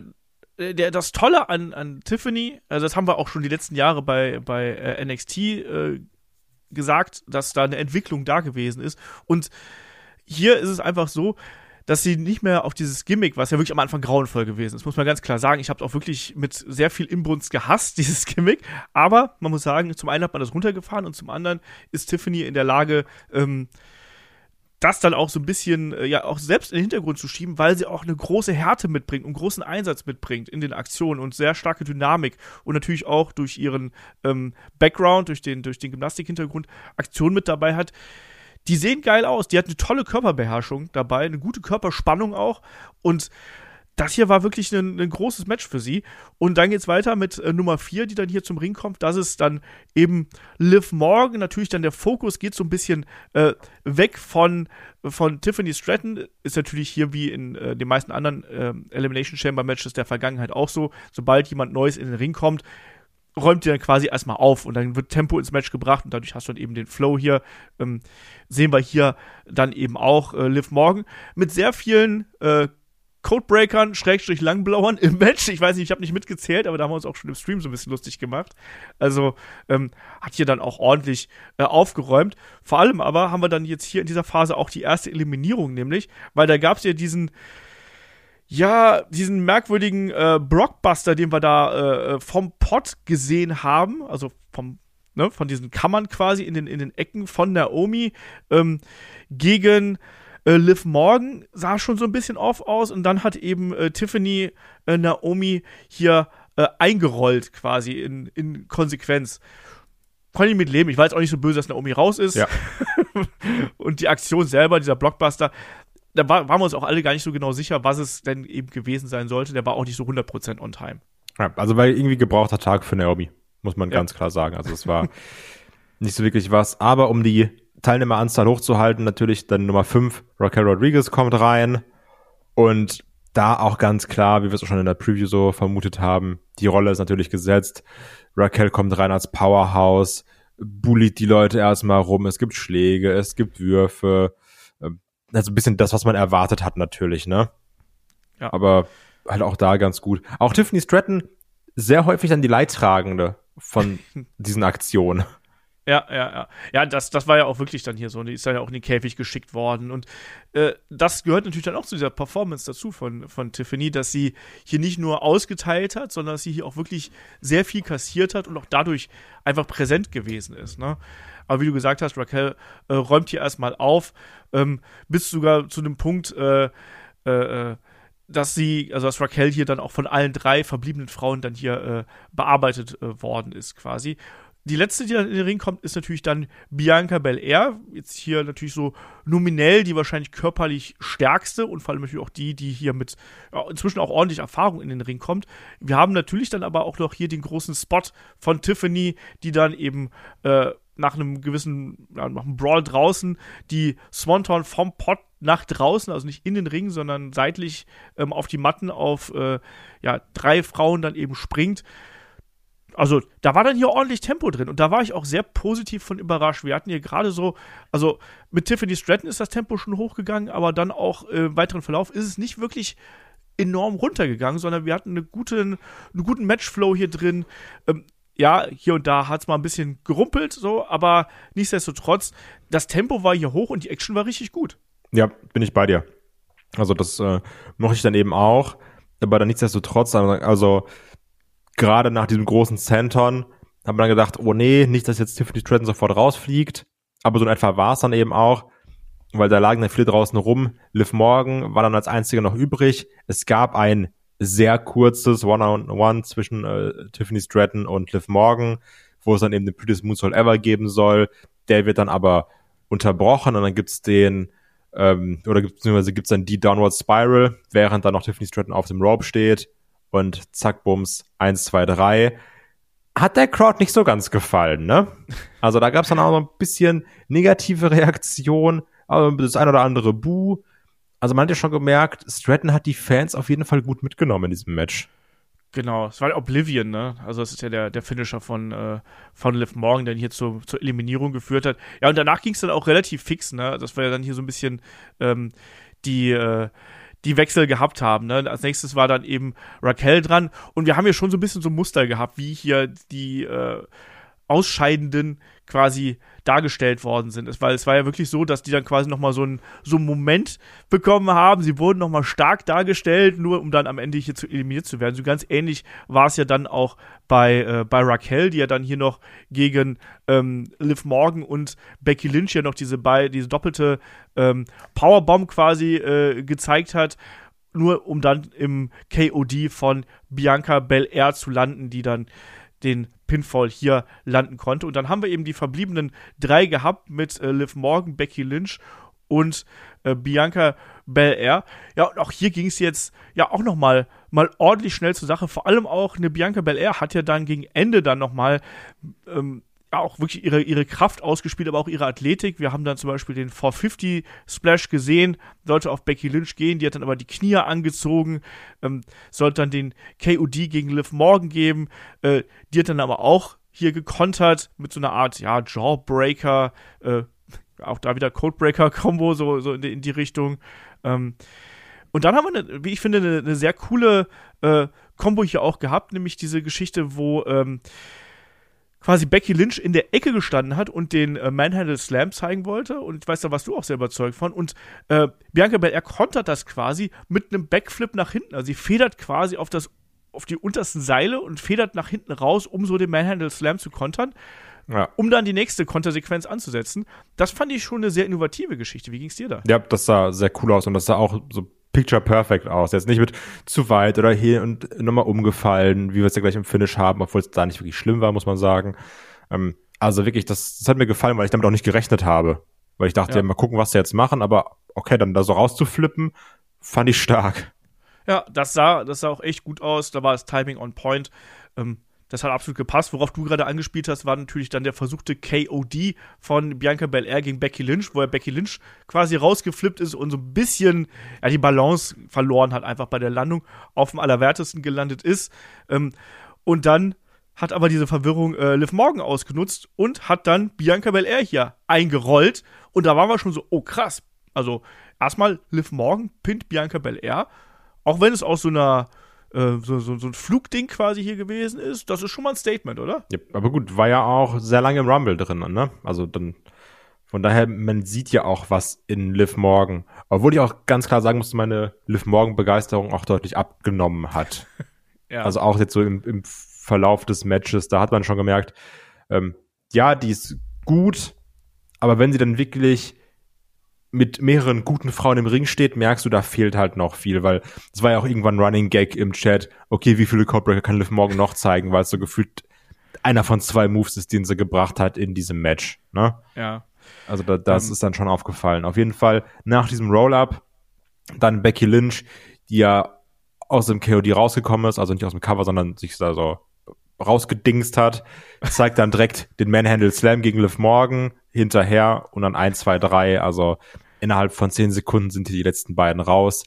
A: der, das Tolle an, an Tiffany, also das haben wir auch schon die letzten Jahre bei, bei äh, NXT äh, gesagt, dass da eine Entwicklung da gewesen ist. Und hier ist es einfach so, dass sie nicht mehr auf dieses Gimmick, was ja wirklich am Anfang grauenvoll gewesen ist, muss man ganz klar sagen. Ich habe es auch wirklich mit sehr viel Inbrunst gehasst, (laughs) dieses Gimmick. Aber man muss sagen, zum einen hat man das runtergefahren und zum anderen ist Tiffany in der Lage, ähm, das dann auch so ein bisschen, äh, ja, auch selbst in den Hintergrund zu schieben, weil sie auch eine große Härte mitbringt und großen Einsatz mitbringt in den Aktionen und sehr starke Dynamik und natürlich auch durch ihren ähm, Background, durch den, durch den Gymnastik-Hintergrund Aktionen mit dabei hat. Die sehen geil aus, die hat eine tolle Körperbeherrschung dabei, eine gute Körperspannung auch und das hier war wirklich ein, ein, großes Match für sie. Und dann geht's weiter mit äh, Nummer 4, die dann hier zum Ring kommt. Das ist dann eben Liv Morgan. Natürlich dann der Fokus geht so ein bisschen äh, weg von, von Tiffany Stratton. Ist natürlich hier wie in äh, den meisten anderen äh, Elimination Chamber Matches der Vergangenheit auch so. Sobald jemand Neues in den Ring kommt, räumt die dann quasi erstmal auf und dann wird Tempo ins Match gebracht und dadurch hast du dann eben den Flow hier. Ähm, sehen wir hier dann eben auch äh, Liv Morgan mit sehr vielen äh, Codebreakern, Schrägstrich Langblauern im Match. Ich weiß nicht, ich habe nicht mitgezählt, aber da haben wir uns auch schon im Stream so ein bisschen lustig gemacht. Also ähm, hat hier dann auch ordentlich äh, aufgeräumt. Vor allem aber haben wir dann jetzt hier in dieser Phase auch die erste Eliminierung, nämlich, weil da gab es ja diesen, ja, diesen merkwürdigen äh, Blockbuster, den wir da äh, vom Pot gesehen haben, also vom Ne, von diesen Kammern quasi in den, in den Ecken von Naomi ähm, gegen äh, Liv Morgan sah schon so ein bisschen off aus und dann hat eben äh, Tiffany äh, Naomi hier äh, eingerollt quasi in, in Konsequenz. Konnte ich mit leben. Ich war jetzt auch nicht so böse, dass Naomi raus ist.
B: Ja. (laughs)
A: und die Aktion selber, dieser Blockbuster, da war, waren wir uns auch alle gar nicht so genau sicher, was es denn eben gewesen sein sollte. Der war auch nicht so 100% on time.
B: Ja, also weil irgendwie gebrauchter Tag für Naomi, muss man ja. ganz klar sagen. Also es war (laughs) nicht so wirklich was. Aber um die Teilnehmeranzahl hochzuhalten. Natürlich dann Nummer 5, Raquel Rodriguez kommt rein. Und da auch ganz klar, wie wir es auch schon in der Preview so vermutet haben, die Rolle ist natürlich gesetzt. Raquel kommt rein als Powerhouse, bullied die Leute erstmal rum, es gibt Schläge, es gibt Würfe. Ähm, also ein bisschen das, was man erwartet hat, natürlich, ne? Ja. Aber halt auch da ganz gut. Auch Tiffany Stratton sehr häufig dann die Leidtragende von (laughs) diesen Aktionen.
A: Ja, ja, ja. Ja, das, das war ja auch wirklich dann hier so. Die ist dann ja auch in den Käfig geschickt worden. Und äh, das gehört natürlich dann auch zu dieser Performance dazu von, von Tiffany, dass sie hier nicht nur ausgeteilt hat, sondern dass sie hier auch wirklich sehr viel kassiert hat und auch dadurch einfach präsent gewesen ist. Ne? Aber wie du gesagt hast, Raquel äh, räumt hier erstmal auf, ähm, bis sogar zu dem Punkt, äh, äh, äh, dass sie, also dass Raquel hier dann auch von allen drei verbliebenen Frauen dann hier äh, bearbeitet worden ist, quasi. Die letzte, die dann in den Ring kommt, ist natürlich dann Bianca Belair. Jetzt hier natürlich so nominell die wahrscheinlich körperlich stärkste und vor allem natürlich auch die, die hier mit ja, inzwischen auch ordentlich Erfahrung in den Ring kommt. Wir haben natürlich dann aber auch noch hier den großen Spot von Tiffany, die dann eben äh, nach einem gewissen, ja, nach einem Brawl draußen, die Swanton vom Pot nach draußen, also nicht in den Ring, sondern seitlich ähm, auf die Matten auf äh, ja, drei Frauen dann eben springt also da war dann hier ordentlich Tempo drin und da war ich auch sehr positiv von überrascht. Wir hatten hier gerade so, also mit Tiffany Stratton ist das Tempo schon hochgegangen, aber dann auch äh, im weiteren Verlauf ist es nicht wirklich enorm runtergegangen, sondern wir hatten eine gute, einen guten Matchflow hier drin. Ähm, ja, hier und da hat es mal ein bisschen gerumpelt, so, aber nichtsdestotrotz, das Tempo war hier hoch und die Action war richtig gut.
B: Ja, bin ich bei dir. Also das äh, mochte ich dann eben auch, aber dann nichtsdestotrotz, also gerade nach diesem großen Centon hat man dann gedacht, oh nee, nicht, dass jetzt Tiffany Stratton sofort rausfliegt. Aber so in etwa war es dann eben auch, weil da lagen dann viele draußen rum. Liv Morgan war dann als einzige noch übrig. Es gab ein sehr kurzes One-on-One -on -One zwischen äh, Tiffany Stratton und Liv Morgan, wo es dann eben den Prettiest Moonsault Ever geben soll. Der wird dann aber unterbrochen und dann gibt's den, ähm, oder beziehungsweise gibt's dann die Downward Spiral, während dann noch Tiffany Stratton auf dem Rope steht und zack, bums, eins, zwei, drei. Hat der Crowd nicht so ganz gefallen, ne? Also da gab es dann auch noch ein bisschen negative Reaktion, aber das ein oder andere Bu. Also man hat ja schon gemerkt, Stratton hat die Fans auf jeden Fall gut mitgenommen in diesem Match.
A: Genau, es war Oblivion, ne? Also das ist ja der, der Finisher von, äh, von Liv Morgan, der hier zur, zur Eliminierung geführt hat. Ja, und danach ging es dann auch relativ fix, ne? Das war ja dann hier so ein bisschen ähm, die, äh, die Wechsel gehabt haben. Ne? Als nächstes war dann eben Raquel dran und wir haben ja schon so ein bisschen so ein Muster gehabt, wie hier die äh, Ausscheidenden quasi dargestellt worden sind. Weil es war ja wirklich so, dass die dann quasi nochmal so einen so einen Moment bekommen haben. Sie wurden nochmal stark dargestellt, nur um dann am Ende hier zu eliminiert zu werden. So ganz ähnlich war es ja dann auch bei, äh, bei Raquel, die ja dann hier noch gegen ähm, Liv Morgan und Becky Lynch ja noch diese, bei, diese doppelte ähm, Powerbomb quasi äh, gezeigt hat nur um dann im KOD von Bianca Belair zu landen, die dann den Pinfall hier landen konnte. Und dann haben wir eben die verbliebenen drei gehabt mit äh, Liv Morgan, Becky Lynch und äh, Bianca Belair. Ja, und auch hier ging es jetzt ja auch noch mal, ordentlich schnell zur Sache. Vor allem auch eine Bianca Belair hat ja dann gegen Ende dann noch mal ähm, auch wirklich ihre, ihre Kraft ausgespielt, aber auch ihre Athletik. Wir haben dann zum Beispiel den 450 Splash gesehen, sollte auf Becky Lynch gehen, die hat dann aber die Knie angezogen, ähm, sollte dann den KOD gegen Liv Morgan geben, äh, die hat dann aber auch hier gekontert mit so einer Art, ja, Jawbreaker, äh, auch da wieder Codebreaker-Kombo, so, so in, die, in die Richtung. Ähm, und dann haben wir, eine, wie ich finde, eine, eine sehr coole äh, Combo hier auch gehabt, nämlich diese Geschichte, wo ähm, quasi Becky Lynch in der Ecke gestanden hat und den äh, Manhandle Slam zeigen wollte. Und ich weiß da, was du auch sehr überzeugt von. Und äh, Bianca Belair kontert das quasi mit einem Backflip nach hinten. Also sie federt quasi auf das auf die untersten Seile und federt nach hinten raus, um so den Manhandle Slam zu kontern. Ja. um dann die nächste Kontersequenz anzusetzen. Das fand ich schon eine sehr innovative Geschichte. Wie ging es dir da?
B: Ja, das sah sehr cool aus und das sah auch so picture perfect aus. Jetzt nicht mit zu weit oder hier und nochmal umgefallen, wie wir es ja gleich im Finish haben, obwohl es da nicht wirklich schlimm war, muss man sagen. Ähm, also wirklich, das, das hat mir gefallen, weil ich damit auch nicht gerechnet habe. Weil ich dachte, ja. ja, mal gucken, was sie jetzt machen, aber okay, dann da so rauszuflippen, fand ich stark.
A: Ja, das sah, das sah auch echt gut aus. Da war das Timing on point. Ähm, das hat absolut gepasst. Worauf du gerade angespielt hast, war natürlich dann der versuchte KOD von Bianca Belair gegen Becky Lynch, wo er Becky Lynch quasi rausgeflippt ist und so ein bisschen ja, die Balance verloren hat, einfach bei der Landung auf dem Allerwertesten gelandet ist. Ähm, und dann hat aber diese Verwirrung äh, Liv Morgan ausgenutzt und hat dann Bianca Belair hier eingerollt. Und da waren wir schon so, oh krass. Also erstmal Liv Morgan pinnt Bianca Belair, auch wenn es aus so einer äh, so, so, so ein Flugding quasi hier gewesen ist, das ist schon mal ein Statement, oder?
B: Ja, aber gut, war ja auch sehr lange im Rumble drin, ne? Also dann, von daher, man sieht ja auch was in Liv Morgan. Obwohl ich auch ganz klar sagen muss, meine Liv Morgan-Begeisterung auch deutlich abgenommen hat. (laughs) ja. Also auch jetzt so im, im Verlauf des Matches, da hat man schon gemerkt, ähm, ja, die ist gut, aber wenn sie dann wirklich mit mehreren guten Frauen im Ring steht, merkst du, da fehlt halt noch viel, weil es war ja auch irgendwann Running Gag im Chat. Okay, wie viele Codebreaker kann Liv morgen noch zeigen, weil es so gefühlt einer von zwei Moves ist, den sie gebracht hat in diesem Match. Ne?
A: Ja.
B: Also da, das um, ähm. ist dann schon aufgefallen. Auf jeden Fall nach diesem Roll-up dann Becky Lynch, die ja aus dem KOD rausgekommen ist, also nicht aus dem Cover, sondern sich da so rausgedingst hat, zeigt dann direkt den Manhandle Slam gegen Liv Morgan hinterher und dann 1, 2, 3, also Innerhalb von zehn Sekunden sind hier die letzten beiden raus.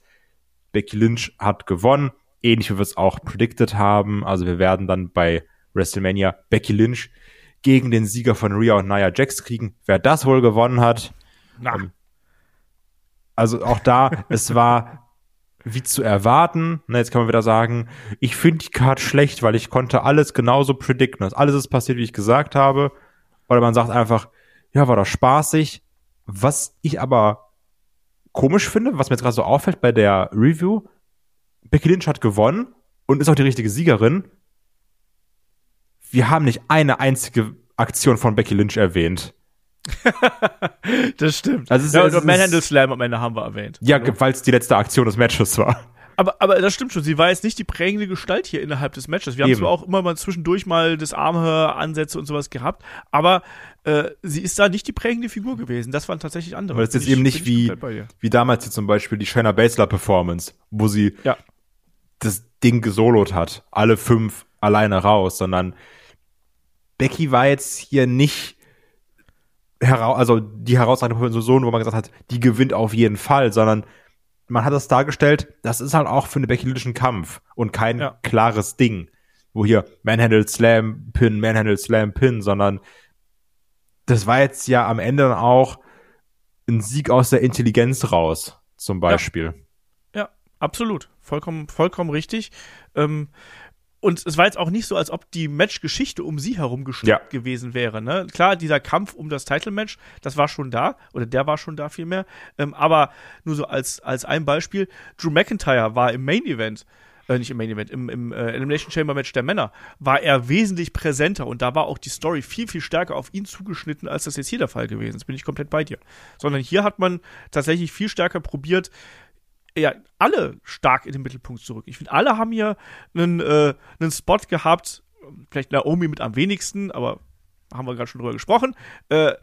B: Becky Lynch hat gewonnen, ähnlich wie wir es auch predicted haben. Also wir werden dann bei WrestleMania Becky Lynch gegen den Sieger von Rhea und Nia Jax kriegen. Wer das wohl gewonnen hat. Ähm, also auch da, (laughs) es war wie zu erwarten. Na, jetzt kann man wieder sagen, ich finde die Card schlecht, weil ich konnte alles genauso predikten. Alles ist passiert, wie ich gesagt habe. Oder man sagt einfach, ja, war doch spaßig. Was ich aber komisch finde, was mir jetzt gerade so auffällt bei der Review, Becky Lynch hat gewonnen und ist auch die richtige Siegerin. Wir haben nicht eine einzige Aktion von Becky Lynch erwähnt. (laughs)
A: das stimmt.
B: Also es
A: ja,
B: ist,
A: und Manhandle Slam am Ende haben wir erwähnt.
B: Ja, also. weil es die letzte Aktion des Matches war.
A: Aber, aber das stimmt schon, sie war jetzt nicht die prägende Gestalt hier innerhalb des Matches. Wir Eben. haben zwar auch immer mal zwischendurch mal das Armhör-Ansätze und sowas gehabt, aber äh, sie ist da nicht die prägende Figur gewesen. Das waren tatsächlich andere.
B: Aber das ist jetzt eben nicht wie, wie damals hier zum Beispiel die Shayna Baszler Performance, wo sie
A: ja.
B: das Ding gesolot hat. Alle fünf alleine raus, sondern Becky war jetzt hier nicht heraus, also die herausragende Person, wo man gesagt hat, die gewinnt auf jeden Fall, sondern man hat das dargestellt, das ist halt auch für einen Becky Kampf und kein ja. klares Ding, wo hier Manhandle Slam Pin, Manhandle Slam Pin, sondern das war jetzt ja am Ende dann auch ein Sieg aus der Intelligenz raus, zum Beispiel.
A: Ja, ja absolut. Vollkommen, vollkommen richtig. Ähm, und es war jetzt auch nicht so, als ob die Matchgeschichte um sie herum
B: Ja.
A: gewesen wäre. Ne? Klar, dieser Kampf um das Title-Match, das war schon da, oder der war schon da vielmehr. Ähm, aber nur so als, als ein Beispiel, Drew McIntyre war im Main-Event, äh, nicht im Main-Event, im, im äh, Elimination Chamber-Match der Männer, war er wesentlich präsenter und da war auch die Story viel, viel stärker auf ihn zugeschnitten, als das jetzt hier der Fall gewesen ist. Bin ich komplett bei dir. Sondern hier hat man tatsächlich viel stärker probiert, ja, alle stark in den Mittelpunkt zu rücken. Ich finde, alle haben hier einen, äh, einen Spot gehabt, vielleicht Naomi mit am wenigsten, aber haben wir gerade schon drüber gesprochen. Äh,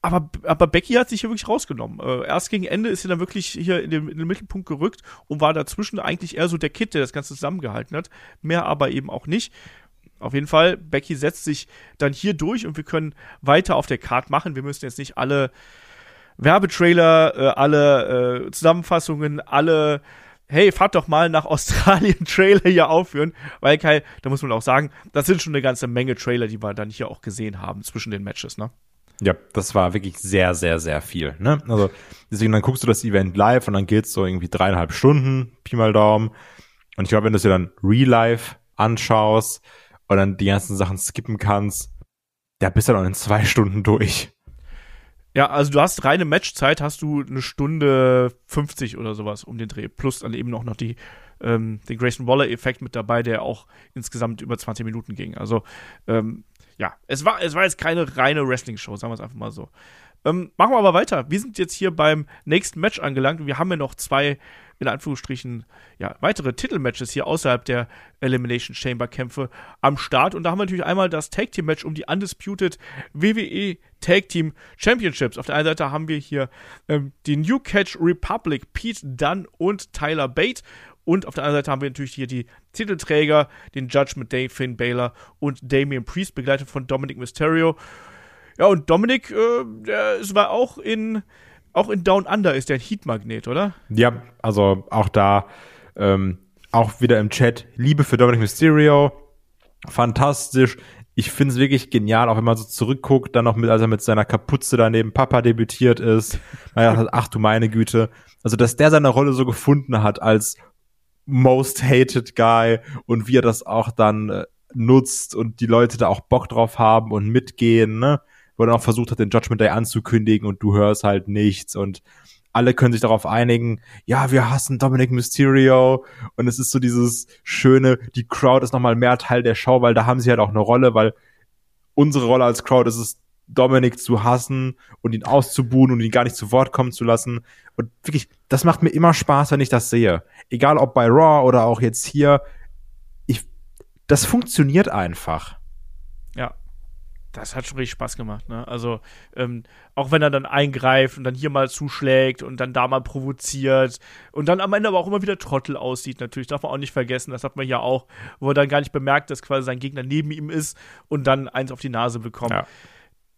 A: aber, aber Becky hat sich hier wirklich rausgenommen. Äh, erst gegen Ende ist sie dann wirklich hier in den, in den Mittelpunkt gerückt und war dazwischen eigentlich eher so der Kid, der das Ganze zusammengehalten hat. Mehr aber eben auch nicht. Auf jeden Fall, Becky setzt sich dann hier durch und wir können weiter auf der Card machen. Wir müssen jetzt nicht alle Werbetrailer, äh, alle äh, Zusammenfassungen, alle hey, fahrt doch mal nach (laughs) Australien Trailer hier aufführen, weil Kai, da muss man auch sagen, das sind schon eine ganze Menge Trailer, die wir dann hier auch gesehen haben zwischen den Matches, ne?
B: Ja, das war wirklich sehr, sehr, sehr viel. Ne? Also deswegen dann guckst du das Event live und dann geht's so irgendwie dreieinhalb Stunden, Pi mal Daumen. Und ich glaube, wenn du es dir dann real life anschaust und dann die ganzen Sachen skippen kannst, da bist du dann in zwei Stunden durch.
A: Ja, also du hast reine Matchzeit, hast du eine Stunde 50 oder sowas um den Dreh. Plus dann eben auch noch die, ähm, den Grayson Waller-Effekt mit dabei, der auch insgesamt über 20 Minuten ging. Also, ähm, ja, es war, es war jetzt keine reine Wrestling-Show, sagen wir es einfach mal so. Ähm, machen wir aber weiter. Wir sind jetzt hier beim nächsten Match angelangt wir haben ja noch zwei, in Anführungsstrichen, ja, weitere Titelmatches hier außerhalb der Elimination Chamber Kämpfe am Start. Und da haben wir natürlich einmal das Tag Team Match um die Undisputed WWE Tag Team Championships. Auf der einen Seite haben wir hier ähm, die New Catch Republic, Pete Dunn und Tyler Bate. Und auf der anderen Seite haben wir natürlich hier die Titelträger, den Judgment Day, Finn Balor und Damian Priest, begleitet von Dominic Mysterio. Ja, und Dominic, äh, der war auch in, auch in Down Under ist der ein Heatmagnet, oder?
B: Ja, also auch da, ähm, auch wieder im Chat, Liebe für Dominic Mysterio, fantastisch. Ich finde es wirklich genial, auch wenn man so zurückguckt, dann noch mit, als er mit seiner Kapuze daneben Papa debütiert ist. Hat, ach du meine Güte. Also, dass der seine Rolle so gefunden hat als most hated guy und wie er das auch dann äh, nutzt und die Leute da auch Bock drauf haben und mitgehen, ne? Wo er dann auch versucht hat, den Judgment Day anzukündigen und du hörst halt nichts und alle können sich darauf einigen, ja, wir hassen Dominic Mysterio und es ist so dieses schöne, die Crowd ist nochmal mehr Teil der Show, weil da haben sie halt auch eine Rolle, weil unsere Rolle als Crowd ist es, Dominic zu hassen und ihn auszubuhen und ihn gar nicht zu Wort kommen zu lassen. Und wirklich, das macht mir immer Spaß, wenn ich das sehe. Egal ob bei Raw oder auch jetzt hier. Ich, das funktioniert einfach.
A: Das hat schon richtig Spaß gemacht, ne? Also, ähm, auch wenn er dann eingreift und dann hier mal zuschlägt und dann da mal provoziert und dann am Ende aber auch immer wieder Trottel aussieht, natürlich, darf man auch nicht vergessen, das hat man ja auch, wo er dann gar nicht bemerkt, dass quasi sein Gegner neben ihm ist und dann eins auf die Nase bekommt.
B: Ja.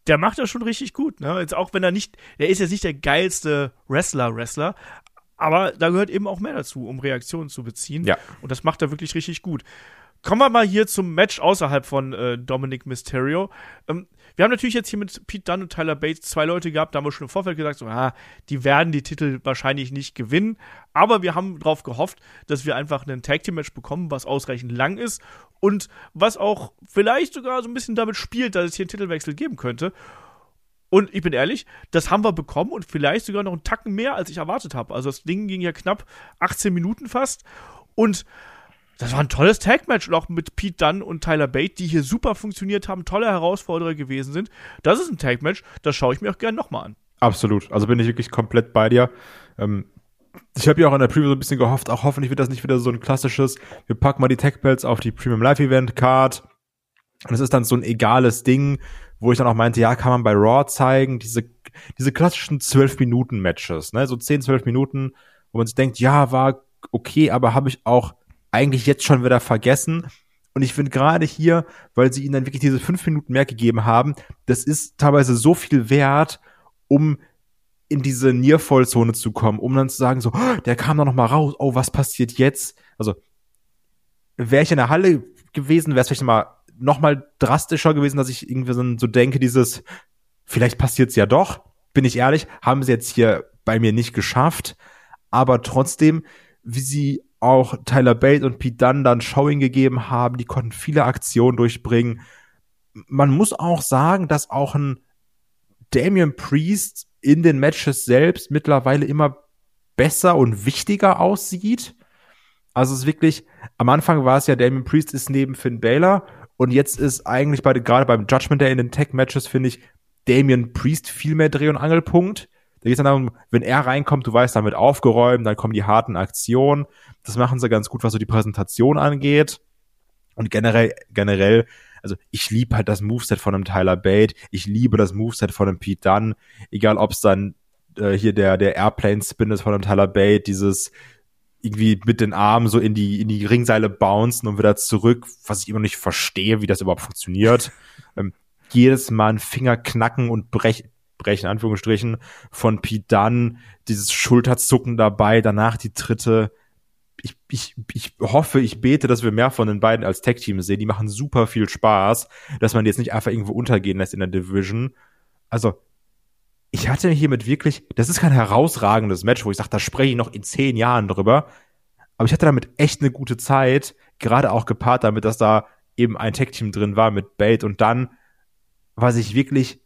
A: Der macht das schon richtig gut, ne? Jetzt auch wenn er nicht, der ist jetzt nicht der geilste Wrestler-Wrestler, aber da gehört eben auch mehr dazu, um Reaktionen zu beziehen.
B: Ja.
A: Und das macht er wirklich richtig gut. Kommen wir mal hier zum Match außerhalb von äh, Dominic Mysterio. Ähm, wir haben natürlich jetzt hier mit Pete Dunne und Tyler Bates zwei Leute gehabt, da haben wir schon im Vorfeld gesagt, so, ah, die werden die Titel wahrscheinlich nicht gewinnen. Aber wir haben darauf gehofft, dass wir einfach einen Tag Team Match bekommen, was ausreichend lang ist und was auch vielleicht sogar so ein bisschen damit spielt, dass es hier einen Titelwechsel geben könnte. Und ich bin ehrlich, das haben wir bekommen und vielleicht sogar noch einen Tacken mehr, als ich erwartet habe. Also das Ding ging ja knapp 18 Minuten fast. Und das war ein tolles Tag-Match und auch mit Pete Dunne und Tyler Bate, die hier super funktioniert haben, tolle Herausforderer gewesen sind. Das ist ein Tag-Match, das schaue ich mir auch gerne nochmal an.
B: Absolut. Also bin ich wirklich komplett bei dir. Ähm, ich habe ja auch in der Preview so ein bisschen gehofft, auch hoffentlich wird das nicht wieder so ein klassisches, wir packen mal die Tech-Belts auf die Premium Live Event Card. Und es ist dann so ein egales Ding, wo ich dann auch meinte, ja, kann man bei Raw zeigen, diese, diese klassischen 12-Minuten-Matches, ne, so 10, 12 Minuten, wo man sich denkt, ja, war okay, aber habe ich auch eigentlich jetzt schon wieder vergessen. Und ich finde gerade hier, weil sie ihnen dann wirklich diese fünf Minuten mehr gegeben haben, das ist teilweise so viel wert, um in diese Nearfall-Zone zu kommen, um dann zu sagen, so, oh, der kam da noch mal raus, oh, was passiert jetzt? Also, wäre ich in der Halle gewesen, wäre es vielleicht mal noch drastischer gewesen, dass ich irgendwie so, denke, dieses, vielleicht passiert's ja doch, bin ich ehrlich, haben sie jetzt hier bei mir nicht geschafft, aber trotzdem, wie sie auch Tyler Bate und Pete Dunne dann Showing gegeben haben. Die konnten viele Aktionen durchbringen. Man muss auch sagen, dass auch ein Damian Priest in den Matches selbst mittlerweile immer besser und wichtiger aussieht. Also es ist wirklich, am Anfang war es ja, Damian Priest ist neben Finn Balor und jetzt ist eigentlich bei, gerade beim Judgment Day in den Tech-Matches, finde ich, Damian Priest viel mehr Dreh- und Angelpunkt. Da geht es dann darum, wenn er reinkommt, du weißt, damit aufgeräumt, dann kommen die harten Aktionen. Das machen sie ganz gut, was so die Präsentation angeht. Und generell, generell, also ich liebe halt das Moveset von einem Tyler Bate, ich liebe das Moveset von einem Pete Dunne, egal ob es dann äh, hier der, der Airplane-Spin ist von einem Tyler Bate, dieses irgendwie mit den Armen so in die, in die Ringseile bouncen und wieder zurück, was ich immer nicht verstehe, wie das überhaupt funktioniert. (laughs) ähm, jedes Mal einen Finger knacken und brechen, brechen, Anführungsstrichen, von Pete Dunne, dieses Schulterzucken dabei, danach die Tritte. Ich, ich, ich hoffe, ich bete, dass wir mehr von den beiden als Tag-Team sehen. Die machen super viel Spaß, dass man die jetzt nicht einfach irgendwo untergehen lässt in der Division. Also, ich hatte hiermit wirklich, das ist kein herausragendes Match, wo ich sage, da spreche ich noch in zehn Jahren drüber. Aber ich hatte damit echt eine gute Zeit, gerade auch gepaart damit, dass da eben ein Tag-Team drin war mit Bait und dann, was ich wirklich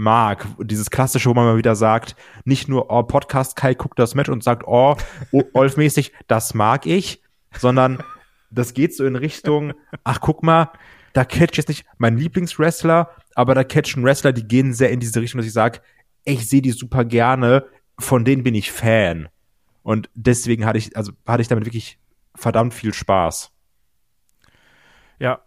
B: mag, dieses klassische, wo man mal wieder sagt, nicht nur, oh, Podcast Kai guckt das Match und sagt, oh, Olf-mäßig, das mag ich, sondern das geht so in Richtung, ach, guck mal, da catch jetzt nicht mein Lieblingswrestler, aber da catchen Wrestler, die gehen sehr in diese Richtung, dass ich sage, ich sehe die super gerne, von denen bin ich Fan. Und deswegen hatte ich, also hatte ich damit wirklich verdammt viel Spaß.
A: Ja,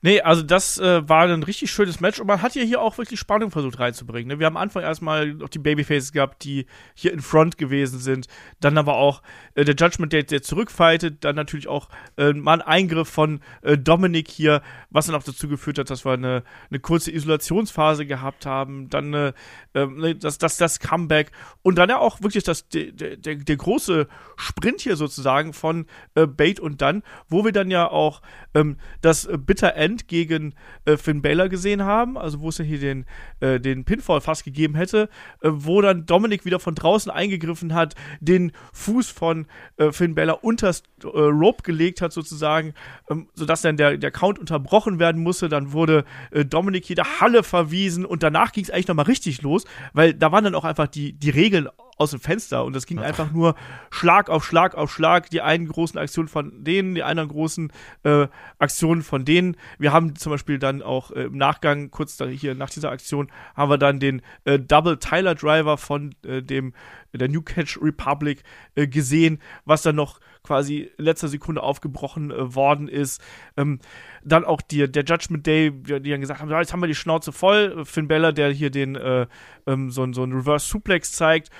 A: Nee, also das äh, war ein richtig schönes Match und man hat ja hier auch wirklich Spannung versucht reinzubringen. Ne? Wir haben am Anfang erstmal noch die Babyfaces gehabt, die hier in Front gewesen sind. Dann aber auch äh, der Judgment Day, der zurückfightet. Dann natürlich auch äh, mal ein Eingriff von äh, Dominic hier, was dann auch dazu geführt hat, dass wir eine, eine kurze Isolationsphase gehabt haben. Dann äh, äh, das, das, das Comeback und dann ja auch wirklich das, der, der, der große Sprint hier sozusagen von äh, Bait und dann, wo wir dann ja auch ähm, das äh, Bitter End gegen äh, Finn Balor gesehen haben, also wo es ja hier den, äh, den Pinfall fast gegeben hätte, äh, wo dann Dominik wieder von draußen eingegriffen hat, den Fuß von äh, Finn Balor unters äh, Rope gelegt hat sozusagen, ähm, sodass dann der, der Count unterbrochen werden musste, dann wurde äh, Dominik hier der Halle verwiesen und danach ging es eigentlich nochmal richtig los, weil da waren dann auch einfach die, die Regeln aus dem Fenster und das ging einfach nur Schlag auf Schlag auf Schlag, die einen großen Aktionen von denen, die anderen großen äh, Aktionen von denen. Wir haben zum Beispiel dann auch äh, im Nachgang, kurz da hier nach dieser Aktion, haben wir dann den äh, Double Tyler Driver von äh, dem der New Catch Republic äh, gesehen, was dann noch quasi in letzter Sekunde aufgebrochen äh, worden ist. Ähm, dann auch die, der Judgment Day, die, die dann gesagt haben, jetzt haben wir die Schnauze voll. Finn Bella, der hier den äh, ähm, so, so einen Reverse Suplex zeigt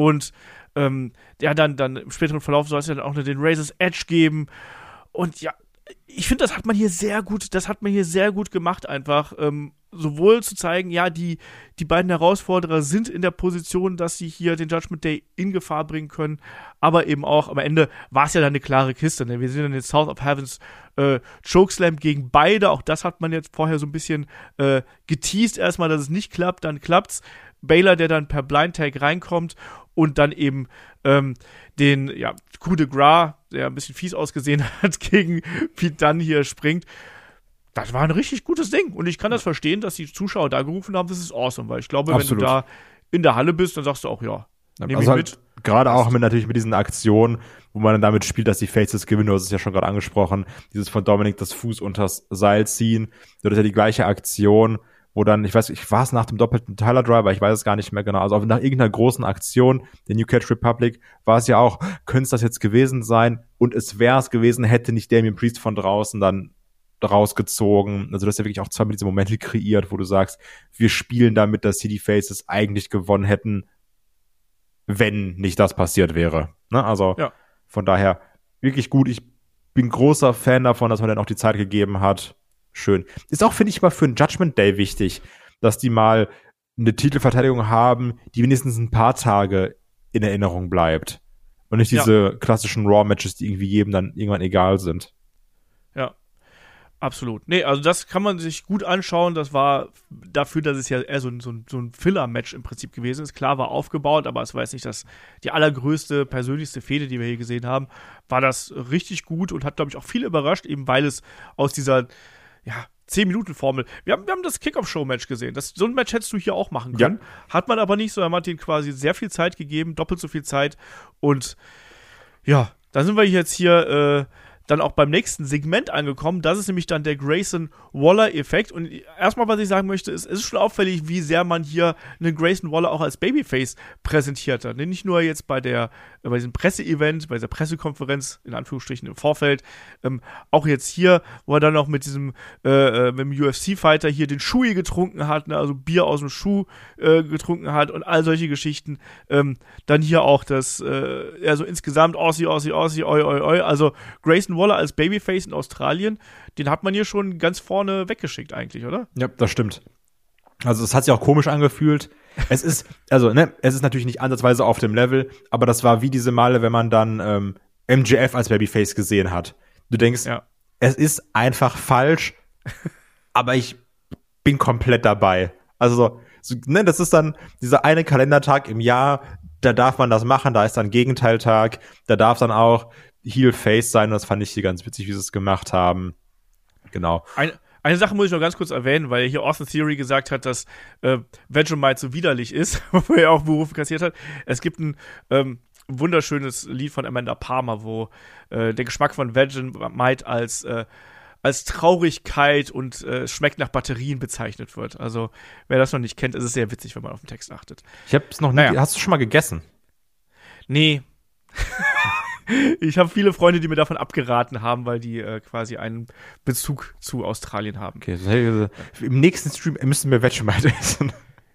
A: und ähm, ja, dann, dann im späteren Verlauf soll es ja dann auch den Razor's Edge geben. Und ja, ich finde, das hat man hier sehr gut, das hat man hier sehr gut gemacht, einfach. Ähm, sowohl zu zeigen, ja, die, die beiden Herausforderer sind in der Position, dass sie hier den Judgment Day in Gefahr bringen können, aber eben auch am Ende war es ja dann eine klare Kiste. Ne? Wir sehen dann den South of Heavens äh, Chokeslam gegen beide. Auch das hat man jetzt vorher so ein bisschen äh, geteased erstmal, dass es nicht klappt, dann klappt's. Baylor, der dann per Blind Tag reinkommt und dann eben ähm, den ja, Coup de Gras, der ein bisschen fies ausgesehen (laughs) hat, gegen Pete Dunn hier springt. Das war ein richtig gutes Ding. Und ich kann das verstehen, dass die Zuschauer da gerufen haben, das ist awesome, weil ich glaube, Absolut. wenn du da in der Halle bist, dann sagst du auch, ja,
B: nehme also ich halt mit. Gerade auch mit natürlich mit diesen Aktionen, wo man dann damit spielt, dass die Faces gewinnen, du hast es ja schon gerade angesprochen, dieses von Dominik das Fuß unters Seil ziehen, das ist ja die gleiche Aktion, wo dann, ich weiß, ich war es nach dem doppelten Tyler Driver, ich weiß es gar nicht mehr genau, also nach irgendeiner großen Aktion der New Catch Republic war es ja auch, könnte es das jetzt gewesen sein und es wäre es gewesen, hätte nicht Damien Priest von draußen dann rausgezogen. Also du hast ja wirklich auch zweimal diese Momente kreiert, wo du sagst, wir spielen damit, dass City Faces eigentlich gewonnen hätten, wenn nicht das passiert wäre. Ne? Also ja. von daher wirklich gut. Ich bin großer Fan davon, dass man dann auch die Zeit gegeben hat, schön. Ist auch, finde ich, mal für ein Judgment Day wichtig, dass die mal eine Titelverteidigung haben, die wenigstens ein paar Tage in Erinnerung bleibt. Und nicht diese ja. klassischen Raw-Matches, die irgendwie jedem dann irgendwann egal sind.
A: Ja. Absolut. Nee, also das kann man sich gut anschauen. Das war dafür, dass es ja eher so ein, so ein, so ein Filler-Match im Prinzip gewesen ist. Klar war aufgebaut, aber es war jetzt nicht das, die allergrößte, persönlichste Fehde, die wir hier gesehen haben. War das richtig gut und hat, glaube ich, auch viel überrascht, eben weil es aus dieser, ja, 10-Minuten-Formel. Wir haben, wir haben das Kickoff-Show-Match gesehen. Das, so ein Match hättest du hier auch machen können. Ja. Hat man aber nicht, sondern man hat ihnen quasi sehr viel Zeit gegeben, doppelt so viel Zeit. Und ja, da sind wir jetzt hier äh, dann auch beim nächsten Segment angekommen. Das ist nämlich dann der Grayson Waller Effekt. Und erstmal, was ich sagen möchte, ist, es ist schon auffällig, wie sehr man hier einen Grayson Waller auch als Babyface präsentiert hat. Nicht nur jetzt bei der, bei diesem Presseevent, bei dieser Pressekonferenz, in Anführungsstrichen im Vorfeld, ähm, auch jetzt hier, wo er dann noch mit diesem, äh, äh mit dem UFC-Fighter hier den Shui getrunken hat, ne, also Bier aus dem Schuh äh, getrunken hat und all solche Geschichten. Ähm, dann hier auch das, äh, ja, so insgesamt Aussie, Aussie, Aussie, oi, oi, oi. Also Grayson Waller als Babyface in Australien, den hat man hier schon ganz vorne weggeschickt eigentlich, oder?
B: Ja, das stimmt. Also es hat sich auch komisch angefühlt. Es ist, (laughs) also, ne, es ist natürlich nicht ansatzweise auf dem Level, aber das war wie diese Male, wenn man dann ähm, MJF als Babyface gesehen hat. Du denkst, ja. es ist einfach falsch, (laughs) aber ich bin komplett dabei. Also, so, ne, das ist dann dieser eine Kalendertag im Jahr, da darf man das machen, da ist dann Gegenteiltag, da darf dann auch Heel Face sein. Und das fand ich hier ganz witzig, wie sie es gemacht haben. Genau.
A: Eine, eine Sache muss ich noch ganz kurz erwähnen, weil hier Austin Theory gesagt hat, dass äh, Vegemite so widerlich ist, (laughs) wo er auch Berufe kassiert hat. Es gibt ein ähm, wunderschönes Lied von Amanda Palmer, wo äh, der Geschmack von Vegemite als äh, als Traurigkeit und äh, schmeckt nach Batterien bezeichnet wird. Also, wer das noch nicht kennt, ist es sehr witzig, wenn man auf den Text achtet.
B: Ich hab's noch nie. Naja. Hast du schon mal gegessen?
A: Nee. Ich habe viele Freunde, die mir davon abgeraten haben, weil die äh, quasi einen Bezug zu Australien haben.
B: Okay, also, im nächsten Stream müssen wir Vegemite (laughs) essen.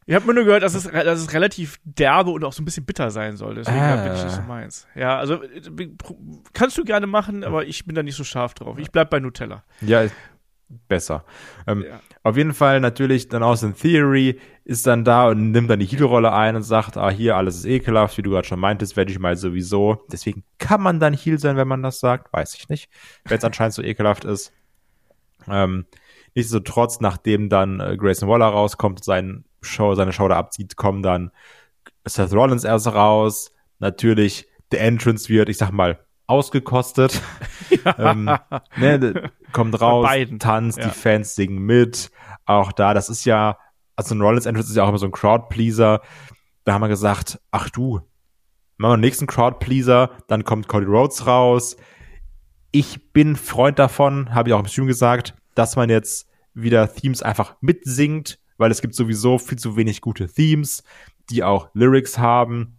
A: Ich habe mir nur gehört, dass es, dass es relativ derbe und auch so ein bisschen bitter sein soll. Deswegen ah. bin ich nicht so meins. Ja, also kannst du gerne machen, aber ich bin da nicht so scharf drauf. Ich bleib bei Nutella.
B: Ja, besser. Ähm, ja. Auf jeden Fall natürlich dann aus in Theory ist dann da und nimmt dann die Heal-Rolle ein und sagt, ah, hier, alles ist ekelhaft, wie du gerade schon meintest, werde ich mal sowieso. Deswegen kann man dann Heal sein, wenn man das sagt, weiß ich nicht, wenn es (laughs) anscheinend so ekelhaft ist. Ähm, nichtsdestotrotz, nachdem dann äh, Grayson Waller rauskommt, sein Show, seine Show da abzieht, kommen dann Seth Rollins erst raus. Natürlich, der Entrance wird, ich sag mal, ausgekostet. Ja. (laughs) ähm, ne, kommt raus, tanzt, ja. die Fans singen mit. Auch da, das ist ja, also ein Rollins Entrance ist ja auch immer so ein Crowdpleaser. Da haben wir gesagt, ach du, machen wir den nächsten Crowdpleaser, dann kommt Cody Rhodes raus. Ich bin Freund davon, habe ich auch im Stream gesagt, dass man jetzt wieder Themes einfach mitsingt, weil es gibt sowieso viel zu wenig gute Themes, die auch Lyrics haben.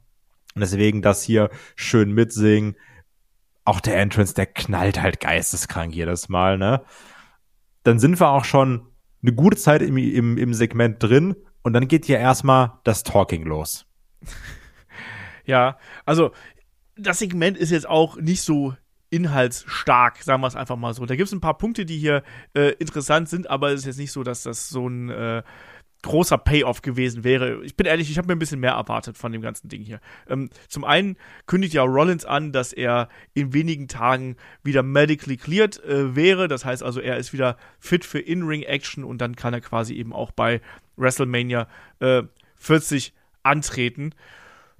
B: Und deswegen das hier schön mitsingen auch der Entrance, der knallt halt geisteskrank jedes Mal, ne? Dann sind wir auch schon eine gute Zeit im, im, im Segment drin und dann geht hier erstmal das Talking los. (laughs)
A: Ja, also das Segment ist jetzt auch nicht so inhaltsstark, sagen wir es einfach mal so. Da gibt es ein paar Punkte, die hier äh, interessant sind, aber es ist jetzt nicht so, dass das so ein äh, großer Payoff gewesen wäre. Ich bin ehrlich, ich habe mir ein bisschen mehr erwartet von dem ganzen Ding hier. Ähm, zum einen kündigt ja Rollins an, dass er in wenigen Tagen wieder medically cleared äh, wäre. Das heißt also, er ist wieder fit für In-Ring-Action und dann kann er quasi eben auch bei WrestleMania äh, 40 antreten.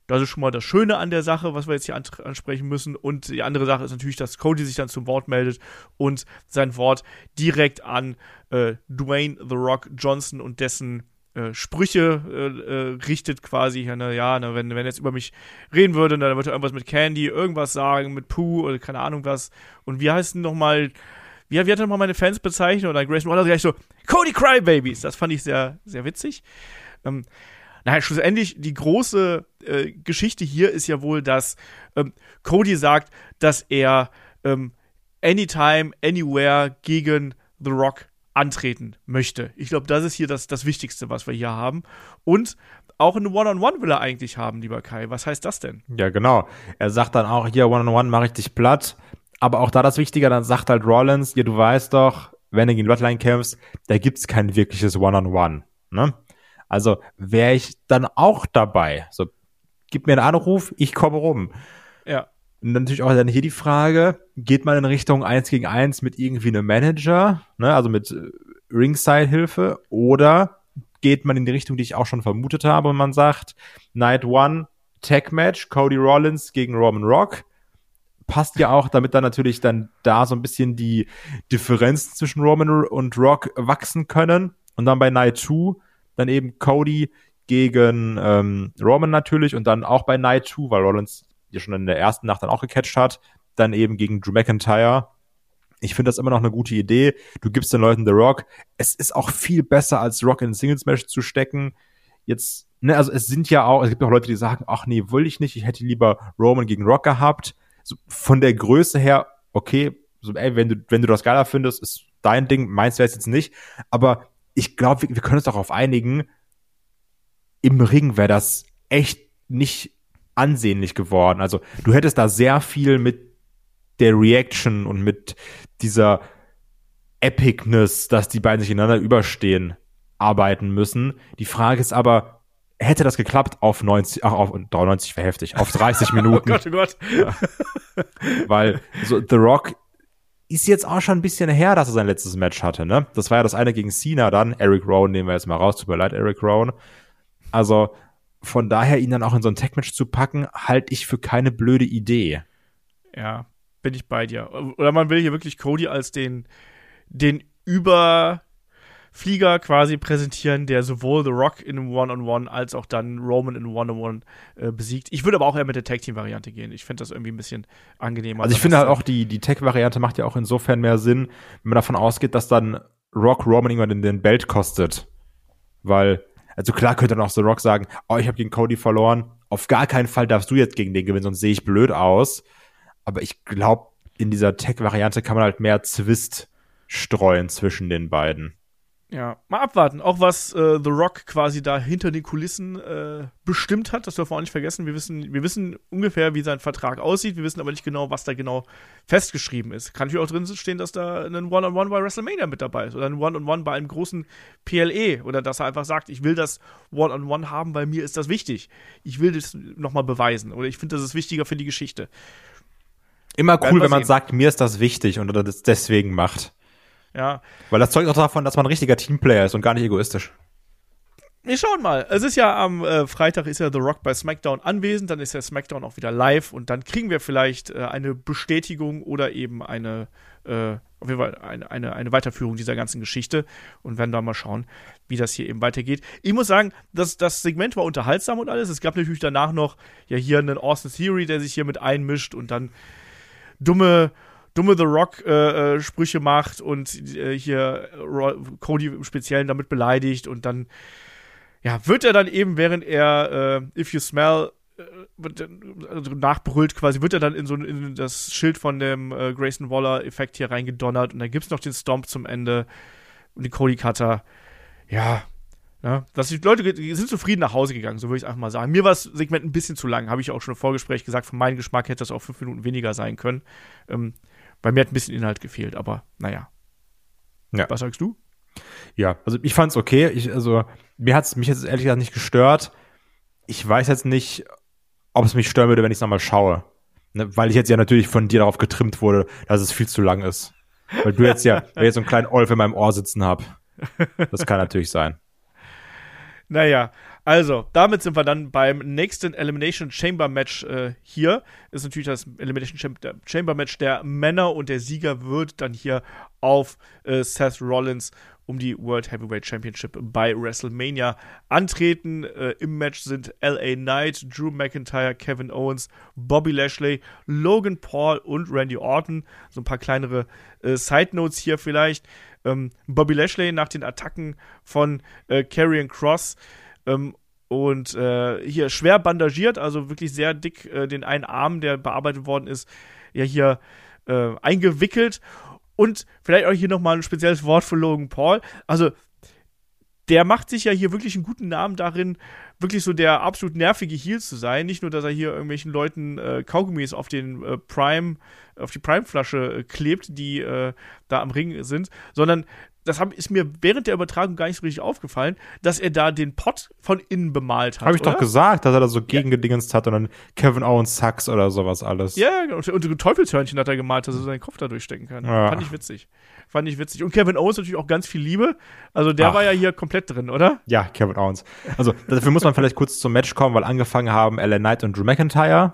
A: Das ist schon mal das Schöne an der Sache, was wir jetzt hier ansprechen müssen. Und die andere Sache ist natürlich, dass Cody sich dann zum Wort meldet und sein Wort direkt an äh, Dwayne The Rock Johnson und dessen äh, Sprüche äh, äh, richtet quasi. Ja, na, ja na, wenn, wenn jetzt über mich reden würde, dann würde er irgendwas mit Candy, irgendwas sagen, mit Pooh oder keine Ahnung was. Und wie heißt denn nochmal, wie, wie hat er nochmal meine Fans bezeichnet? Oder Grayson Waller gleich so, Cody Crybabies. Das fand ich sehr, sehr witzig. Ähm, naja, schlussendlich die große äh, Geschichte hier ist ja wohl, dass ähm, Cody sagt, dass er ähm, anytime, anywhere gegen The Rock antreten möchte. Ich glaube, das ist hier das, das Wichtigste, was wir hier haben. Und auch eine One-on-One -on -One will er eigentlich haben, lieber Kai. Was heißt das denn?
B: Ja, genau. Er sagt dann auch, hier One-on-One mache ich dich platt. Aber auch da das Wichtige, dann sagt halt Rollins, ja, du weißt doch, wenn du gegen Bloodline kämpfst, da gibt's kein wirkliches One-on-One. -on -One, ne? Also wäre ich dann auch dabei. So, gib mir einen Anruf, ich komme rum.
A: Ja.
B: Und natürlich auch dann hier die Frage, geht man in Richtung 1 gegen 1 mit irgendwie einem Manager, ne, also mit äh, Ringside-Hilfe, oder geht man in die Richtung, die ich auch schon vermutet habe, und man sagt, Night One, Tag Match, Cody Rollins gegen Roman Rock. Passt ja auch, damit dann natürlich dann da so ein bisschen die Differenzen zwischen Roman und Rock wachsen können. Und dann bei Night 2 dann eben Cody gegen ähm, Roman natürlich und dann auch bei Night 2, weil Rollins ja schon in der ersten Nacht dann auch gecatcht hat, dann eben gegen Drew McIntyre. Ich finde das immer noch eine gute Idee. Du gibst den Leuten The Rock. Es ist auch viel besser, als Rock in Singles Match zu stecken. Jetzt, ne, also es sind ja auch, es gibt auch Leute, die sagen, ach nee, will ich nicht, ich hätte lieber Roman gegen Rock gehabt. So, von der Größe her, okay, so, ey, wenn du, wenn du das geiler findest, ist dein Ding, meins wäre es jetzt nicht. Aber ich glaube, wir, wir können uns darauf einigen, im Ring wäre das echt nicht ansehnlich geworden. Also du hättest da sehr viel mit der Reaction und mit dieser Epicness, dass die beiden sich ineinander überstehen, arbeiten müssen. Die Frage ist aber, hätte das geklappt auf 90, ach, auf 93 wäre heftig, auf 30 (laughs) Minuten. oh Gott, oh Gott. Ja. Weil so The Rock ist jetzt auch schon ein bisschen her, dass er sein letztes Match hatte, ne? Das war ja das eine gegen Cena dann. Eric Rowan nehmen wir jetzt mal raus. Tut mir leid, Eric Rowan. Also von daher ihn dann auch in so ein Tech-Match zu packen, halte ich für keine blöde Idee.
A: Ja, bin ich bei dir. Oder man will hier wirklich Cody als den, den Überflieger quasi präsentieren, der sowohl The Rock in einem One-on-One als auch dann Roman in One-on-One äh, besiegt. Ich würde aber auch eher mit der Tag-Team-Variante gehen. Ich finde das irgendwie ein bisschen angenehmer.
B: Also ich finde halt auch, die, die Tech-Variante macht ja auch insofern mehr Sinn, wenn man davon ausgeht, dass dann Rock Roman irgendwann den, den Belt kostet. Weil also klar könnte dann auch The Rock sagen, oh, ich habe gegen Cody verloren. Auf gar keinen Fall darfst du jetzt gegen den gewinnen, sonst sehe ich blöd aus. Aber ich glaube, in dieser Tech-Variante kann man halt mehr Zwist streuen zwischen den beiden.
A: Ja, mal abwarten. Auch was äh, The Rock quasi da hinter den Kulissen äh, bestimmt hat, das dürfen wir auch nicht vergessen. Wir wissen, wir wissen ungefähr, wie sein Vertrag aussieht. Wir wissen aber nicht genau, was da genau festgeschrieben ist. Kann natürlich auch drin stehen, dass da ein One-on-One -on -One bei WrestleMania mit dabei ist oder ein One-on-One -on -One bei einem großen PLE oder dass er einfach sagt, ich will das One-on-One -on -One haben, weil mir ist das wichtig. Ich will das nochmal beweisen oder ich finde, das ist wichtiger für die Geschichte.
B: Immer cool, wenn man sagt, mir ist das wichtig und er das deswegen macht.
A: Ja.
B: Weil das zeugt auch davon, dass man ein richtiger Teamplayer ist und gar nicht egoistisch.
A: Wir schauen mal. Es ist ja am äh, Freitag ist ja The Rock bei SmackDown anwesend, dann ist ja SmackDown auch wieder live und dann kriegen wir vielleicht äh, eine Bestätigung oder eben eine, äh, auf jeden Fall eine, eine, eine, Weiterführung dieser ganzen Geschichte und werden da mal schauen, wie das hier eben weitergeht. Ich muss sagen, das, das Segment war unterhaltsam und alles. Es gab natürlich danach noch ja hier einen Austin Theory, der sich hier mit einmischt und dann dumme dumme The Rock-Sprüche äh, äh macht und äh, hier Cody im Speziellen damit beleidigt und dann ja, wird er dann eben, während er äh, If You Smell äh, also nachbrüllt quasi, wird er dann in so in das Schild von dem äh, Grayson Waller-Effekt hier reingedonnert und dann gibt's noch den Stomp zum Ende und die Cody Cutter. Ja, ja, dass die Leute sind zufrieden nach Hause gegangen, so würde ich einfach mal sagen. Mir war das Segment ein bisschen zu lang, habe ich auch schon im Vorgespräch gesagt. Für meinen Geschmack hätte das auch fünf Minuten weniger sein können. Ähm, bei mir hat ein bisschen Inhalt gefehlt, aber naja.
B: Ja.
A: Was sagst du?
B: Ja, also ich fand's okay. Ich, also mir hat's mich jetzt ehrlich gesagt nicht gestört. Ich weiß jetzt nicht, ob es mich stören würde, wenn ich es nochmal schaue. Ne, weil ich jetzt ja natürlich von dir darauf getrimmt wurde, dass es viel zu lang ist. Weil du jetzt ja, (laughs) weil ich jetzt so einen kleinen Olf in meinem Ohr sitzen hab. Das kann natürlich sein.
A: Naja, also, damit sind wir dann beim nächsten Elimination Chamber Match äh, hier. Ist natürlich das Elimination Chamber Match der Männer und der Sieger wird dann hier auf äh, Seth Rollins um die World Heavyweight Championship bei WrestleMania antreten. Äh, Im Match sind LA Knight, Drew McIntyre, Kevin Owens, Bobby Lashley, Logan Paul und Randy Orton. So ein paar kleinere äh, Side Notes hier vielleicht. Ähm, Bobby Lashley nach den Attacken von äh, Karrion Cross ähm, und äh, hier schwer bandagiert, also wirklich sehr dick äh, den einen Arm, der bearbeitet worden ist, ja hier äh, eingewickelt. Und vielleicht auch hier nochmal ein spezielles Wort für Logan Paul. Also, der macht sich ja hier wirklich einen guten Namen darin, wirklich so der absolut nervige Heel zu sein. Nicht nur, dass er hier irgendwelchen Leuten äh, Kaugummis auf den äh, Prime, auf die Prime-Flasche äh, klebt, die äh, da am Ring sind, sondern das hab, ist mir während der Übertragung gar nicht so richtig aufgefallen, dass er da den Pot von innen bemalt hat.
B: Habe ich
A: oder?
B: doch gesagt, dass er da so gegengedingenst hat und dann Kevin Owens Sucks oder sowas alles.
A: Ja, genau. und, und Teufelshörnchen hat er gemalt, dass er seinen Kopf da durchstecken kann.
B: Ja.
A: Fand ich witzig. Fand ich witzig. Und Kevin Owens natürlich auch ganz viel Liebe. Also der
B: Ach.
A: war ja hier komplett drin, oder?
B: Ja, Kevin Owens. Also dafür muss man vielleicht kurz zum Match kommen, weil angefangen haben LA Knight und Drew McIntyre.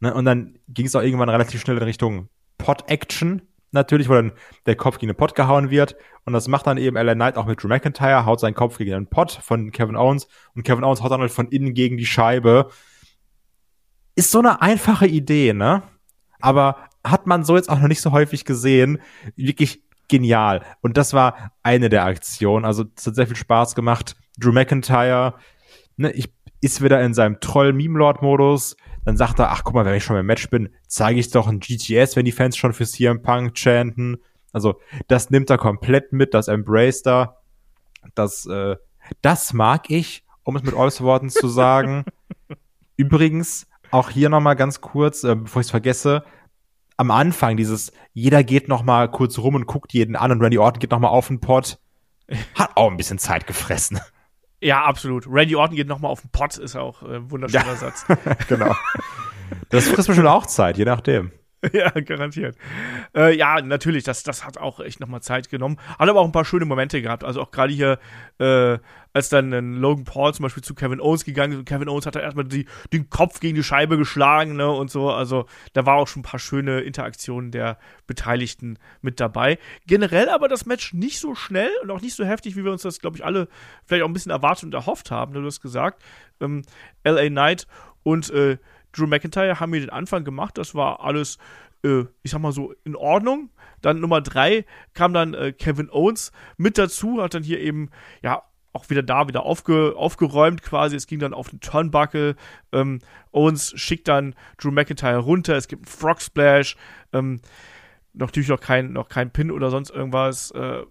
B: Ne, und dann ging es auch irgendwann relativ schnell in Richtung Pot-Action. Natürlich, wo dann der Kopf gegen den Pot gehauen wird. Und das macht dann eben LA Knight auch mit Drew McIntyre, haut seinen Kopf gegen den Pot von Kevin Owens. Und Kevin Owens haut dann halt von innen gegen die Scheibe. Ist so eine einfache Idee, ne? Aber hat man so jetzt auch noch nicht so häufig gesehen. Wirklich genial. Und das war eine der Aktionen. Also es hat sehr viel Spaß gemacht. Drew McIntyre, ne, ich, ist wieder in seinem Troll-Meme-Lord-Modus. Dann sagt er, ach guck mal, wenn ich schon im Match bin, zeige ich doch ein GTS, wenn die Fans schon für CM Punk chanten. Also das nimmt er komplett mit, das embraced er. Das, äh, das mag ich, um es mit Olls Worten zu sagen. (laughs) Übrigens, auch hier nochmal ganz kurz, äh, bevor ich es vergesse, am Anfang dieses, jeder geht noch mal kurz rum und guckt jeden an und Randy Orton geht noch mal auf den Pott, (laughs) hat auch ein bisschen Zeit gefressen.
A: Ja, absolut. Randy Orton geht nochmal auf den Pott, ist auch äh, ein wunderschöner
B: Ja.
A: Satz. (laughs)
B: genau. (laughs) Das frisst bestimmt auch Zeit, je nachdem. (laughs)
A: ja, garantiert. Äh, ja, natürlich, das, das hat auch echt nochmal Zeit genommen. Hat aber auch ein paar schöne Momente gehabt. Also auch gerade hier, äh, als dann ein Logan Paul zum Beispiel zu Kevin Owens gegangen ist und Kevin Owens hat da erstmal die, den Kopf gegen die Scheibe geschlagen, ne, und so. Also da war auch schon ein paar schöne Interaktionen der Beteiligten mit dabei. Generell aber das Match nicht so schnell und auch nicht so heftig, wie wir uns das, glaube ich, alle vielleicht auch ein bisschen erwartet und erhofft haben. Du hast gesagt, ähm, LA Knight und äh, Drew McIntyre haben hier den Anfang gemacht. Das war alles, äh, ich sag mal so, in Ordnung. Dann Nummer drei kam dann äh, Kevin Owens mit dazu, hat dann hier eben, ja, auch wieder da, wieder aufge, aufgeräumt quasi. Es ging dann auf den Turnbuckle. Ähm, Owens schickt dann Drew McIntyre runter. Es gibt einen Frog Splash. Ähm, natürlich noch kein, noch kein Pin oder sonst irgendwas. Äh,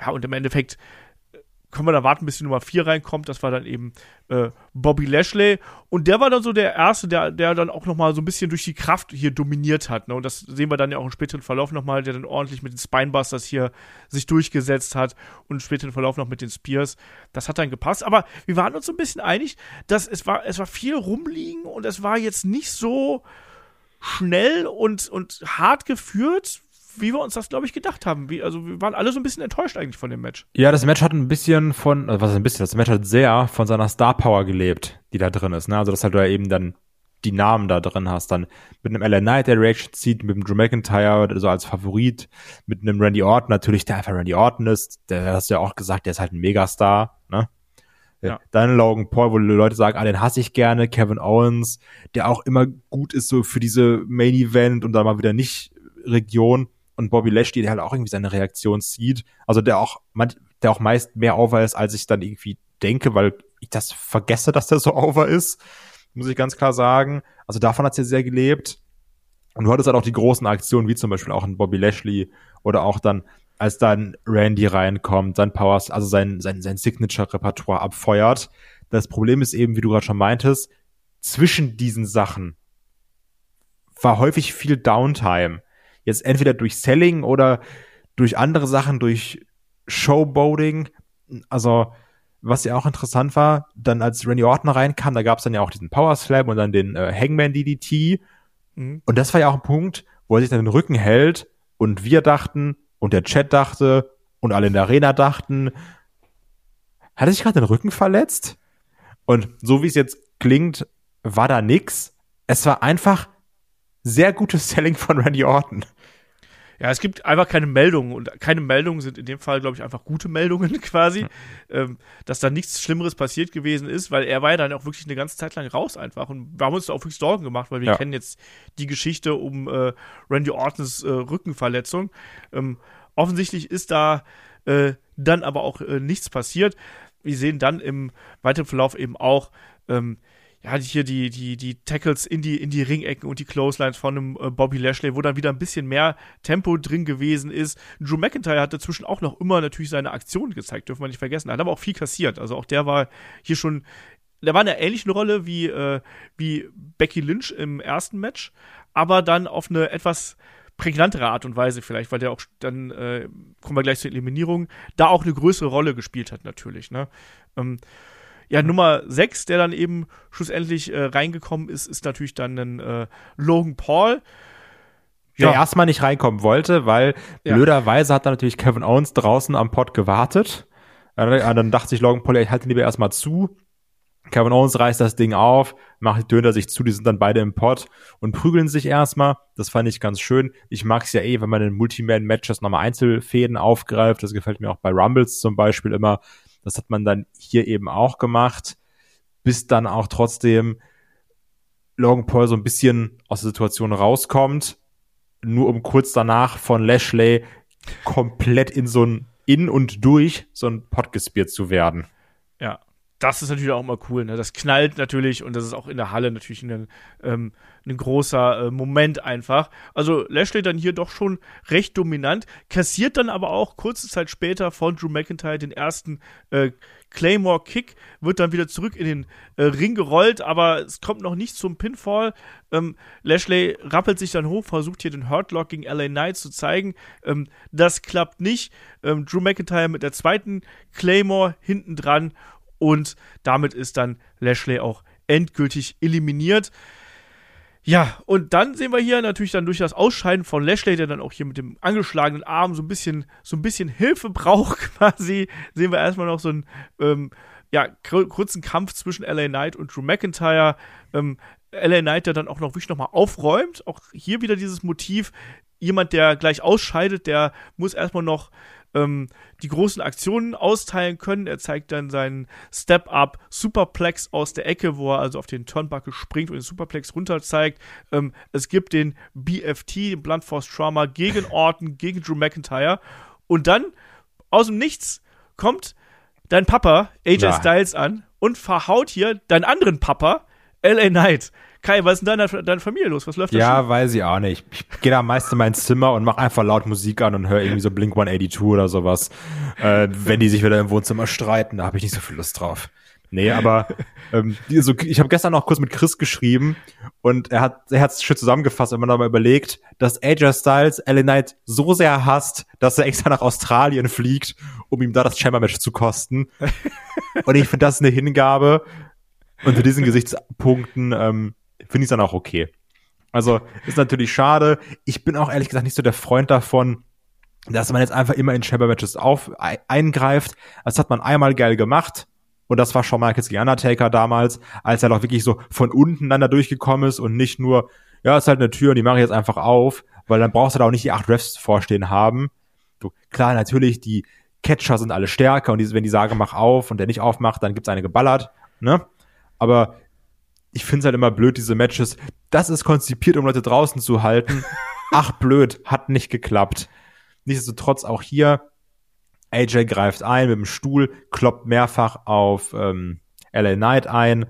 A: ja, und im Endeffekt können wir da warten, bis die Nummer 4 reinkommt. Das war dann eben äh, Bobby Lashley. Und der war dann so der Erste, der, der dann auch noch mal so ein bisschen durch die Kraft hier dominiert hat. Ne? Und das sehen wir dann ja auch im späteren Verlauf noch mal, der dann ordentlich mit den Spinebusters hier sich durchgesetzt hat und im späteren Verlauf noch mit den Spears. Das hat dann gepasst. Aber wir waren uns so ein bisschen einig, dass es war, es war viel rumliegen und es war jetzt nicht so schnell und, und hart geführt, wie wir uns das, glaube ich, gedacht haben. Wie, also wir waren alle so ein bisschen enttäuscht eigentlich von dem Match.
B: Ja, das Match hat ein bisschen von, also was ist ein bisschen, das Match hat sehr von seiner Star Power gelebt, die da drin ist. Ne? Also, dass halt du ja eben dann die Namen da drin hast, dann mit einem LA Knight, der Reaction zieht, mit dem Drew McIntyre, so als Favorit, mit einem Randy Orton natürlich, der einfach Randy Orton ist, der hast du ja auch gesagt, der ist halt ein Megastar, ne?
A: Ja.
B: Dann Logan Paul, wo die Leute sagen, ah, den hasse ich gerne, Kevin Owens, der auch immer gut ist so für diese Main Event und dann mal wieder nicht Region und Bobby Lashley, der halt auch irgendwie seine Reaktion zieht, also der auch, der auch meist mehr over ist, als ich dann irgendwie denke, weil ich das vergesse, dass der so over ist, muss ich ganz klar sagen. Also davon hat's ja sehr gelebt. Und du hattest halt auch die großen Aktionen, wie zum Beispiel auch ein Bobby Lashley oder auch dann, als dann Randy reinkommt, sein Powers, also sein, sein, sein Signature-Repertoire abfeuert. Das Problem ist eben, wie du gerade schon meintest, zwischen diesen Sachen war häufig viel Downtime. Jetzt entweder durch Selling oder durch andere Sachen, durch Showboating. Also, was ja auch interessant war, dann als Randy Orton reinkam, da gab's dann ja auch diesen Power Slam und dann den äh, Hangman DDT.
A: Mhm.
B: Und das war ja auch ein Punkt, wo er sich dann den Rücken hält und wir dachten und der Chat dachte und alle in der Arena dachten, hat er sich gerade den Rücken verletzt? Und so wie es jetzt klingt, war da nix. Es war einfach sehr gutes Selling von Randy Orton.
A: Ja, es gibt einfach keine Meldungen und keine Meldungen sind in dem Fall, glaube ich, einfach gute Meldungen (laughs) quasi, ähm, dass da nichts Schlimmeres passiert gewesen ist, weil er war ja dann auch wirklich eine ganze Zeit lang raus einfach und wir haben uns da auch wirklich Sorgen gemacht, weil wir
B: Ja.
A: kennen jetzt die Geschichte um äh, Randy Ortons äh, Rückenverletzung. Ähm, offensichtlich ist da äh, dann aber auch äh, nichts passiert. Wir sehen dann im weiteren Verlauf eben auch ähm, ja, hier die, die, die Tackles in die, in die Ringecken und die Clotheslines von einem äh, Bobby Lashley, wo dann wieder ein bisschen mehr Tempo drin gewesen ist. Drew McIntyre hat dazwischen auch noch immer natürlich seine Aktionen gezeigt, dürfen wir nicht vergessen. Er hat aber auch viel kassiert. Also auch der war hier schon der war in einer ähnlichen Rolle wie, äh, wie Becky Lynch im ersten Match, aber dann auf eine etwas prägnantere Art und Weise vielleicht, weil der auch dann, äh, kommen wir gleich zur Eliminierung, da auch eine größere Rolle gespielt hat natürlich. Ne? Ähm, ja, Nummer 6, der dann eben schlussendlich äh, reingekommen ist, ist natürlich dann ein äh, Logan Paul.
B: Der erstmal nicht reinkommen wollte, weil
A: Ja.
B: blöderweise hat dann natürlich Kevin Owens draußen am Pod gewartet. Äh, Dann dachte sich Logan Paul, ich halte ihn lieber erstmal zu. Kevin Owens reißt das Ding auf, macht Döner sich zu, die sind dann beide im Pod und prügeln sich erstmal. Das fand ich ganz schön. Ich mag es ja eh, wenn man in Multiman-Matches nochmal Einzelfäden aufgreift. Das gefällt mir auch bei Rumbles zum Beispiel immer. Das hat man dann hier eben auch gemacht, bis dann auch trotzdem Logan Paul so ein bisschen aus der Situation rauskommt, nur um kurz danach von Lashley komplett in so ein in und durch so ein Pod gespielt zu werden.
A: Das ist natürlich auch mal cool. Ne? Das knallt natürlich und das ist auch in der Halle natürlich ein, ähm, ein großer äh, Moment einfach. Also Lashley dann hier doch schon recht dominant, kassiert dann aber auch kurze Zeit später von Drew McIntyre den ersten äh, Claymore Kick, wird dann wieder zurück in den äh, Ring gerollt, aber es kommt noch nicht zum Pinfall. Ähm, Lashley rappelt sich dann hoch, versucht hier den Hurtlock gegen LA Knight zu zeigen. Ähm, das klappt nicht. Ähm, Drew McIntyre mit der zweiten Claymore hinten dran und damit ist dann Lashley auch endgültig eliminiert. Ja, und dann sehen wir hier natürlich dann durch das Ausscheiden von Lashley, der dann auch hier mit dem angeschlagenen Arm so ein bisschen, so ein bisschen Hilfe (laughs) braucht, quasi, sehen wir erstmal noch so einen, ähm, ja, kur- kurzen Kampf zwischen LA Knight und Drew McIntyre. Ähm, LA Knight, der dann auch noch wirklich nochmal aufräumt. Auch hier wieder dieses Motiv, jemand, der gleich ausscheidet, der muss erstmal noch ähm, die großen Aktionen austeilen können. Er zeigt dann seinen Step-Up Superplex aus der Ecke, wo er also auf den Turnbuckle springt und den Superplex runter zeigt. Ähm, es gibt den BFT, den Blunt Force Trauma, gegen (laughs) Orton, gegen Drew McIntyre. Und dann, aus dem Nichts, kommt dein Papa, AJ
B: Ja.
A: Styles, an und verhaut hier deinen anderen Papa, LA Knight. Kai, was ist denn deine, deine Familie los? Was läuft da
B: Ja,
A: schief?
B: weiß ich auch nicht. Ich gehe da meist in mein Zimmer und mache einfach laut Musik an und höre irgendwie so Blink 182 oder sowas. Äh, wenn die sich wieder im Wohnzimmer streiten, da habe ich nicht so viel Lust drauf. Nee, aber (laughs) ähm, so, ich habe gestern noch kurz mit Chris geschrieben und er hat er hat's schön zusammengefasst, wenn man da mal überlegt, dass AJ Styles LA Knight so sehr hasst, dass er extra nach Australien fliegt, um ihm da das Chamber Match zu kosten. (laughs) und ich finde das eine Hingabe. Unter diesen Gesichtspunkten ähm, finde ich dann auch okay. Also ist natürlich schade. Ich bin auch ehrlich gesagt nicht so der Freund davon, dass man jetzt einfach immer in Chamber Matches auf ei- eingreift. Das hat man einmal geil gemacht. Und das war Shawn Michaels gegen Undertaker damals, als er doch wirklich so von unten dann da durchgekommen ist und nicht nur, ja, ist halt eine Tür und die mache ich jetzt einfach auf, weil dann brauchst du da auch nicht die acht Refs vorstehen haben. Du, klar, natürlich, die Catcher sind alle stärker und die, wenn die sagen, mach auf und der nicht aufmacht, dann gibt's eine geballert, ne? Aber ich finde es halt immer blöd, diese Matches. Das ist konzipiert, um Leute draußen zu halten. (laughs) Ach, blöd, hat nicht geklappt. Nichtsdestotrotz auch hier, AJ greift ein mit dem Stuhl, kloppt mehrfach auf ähm, LA Knight ein,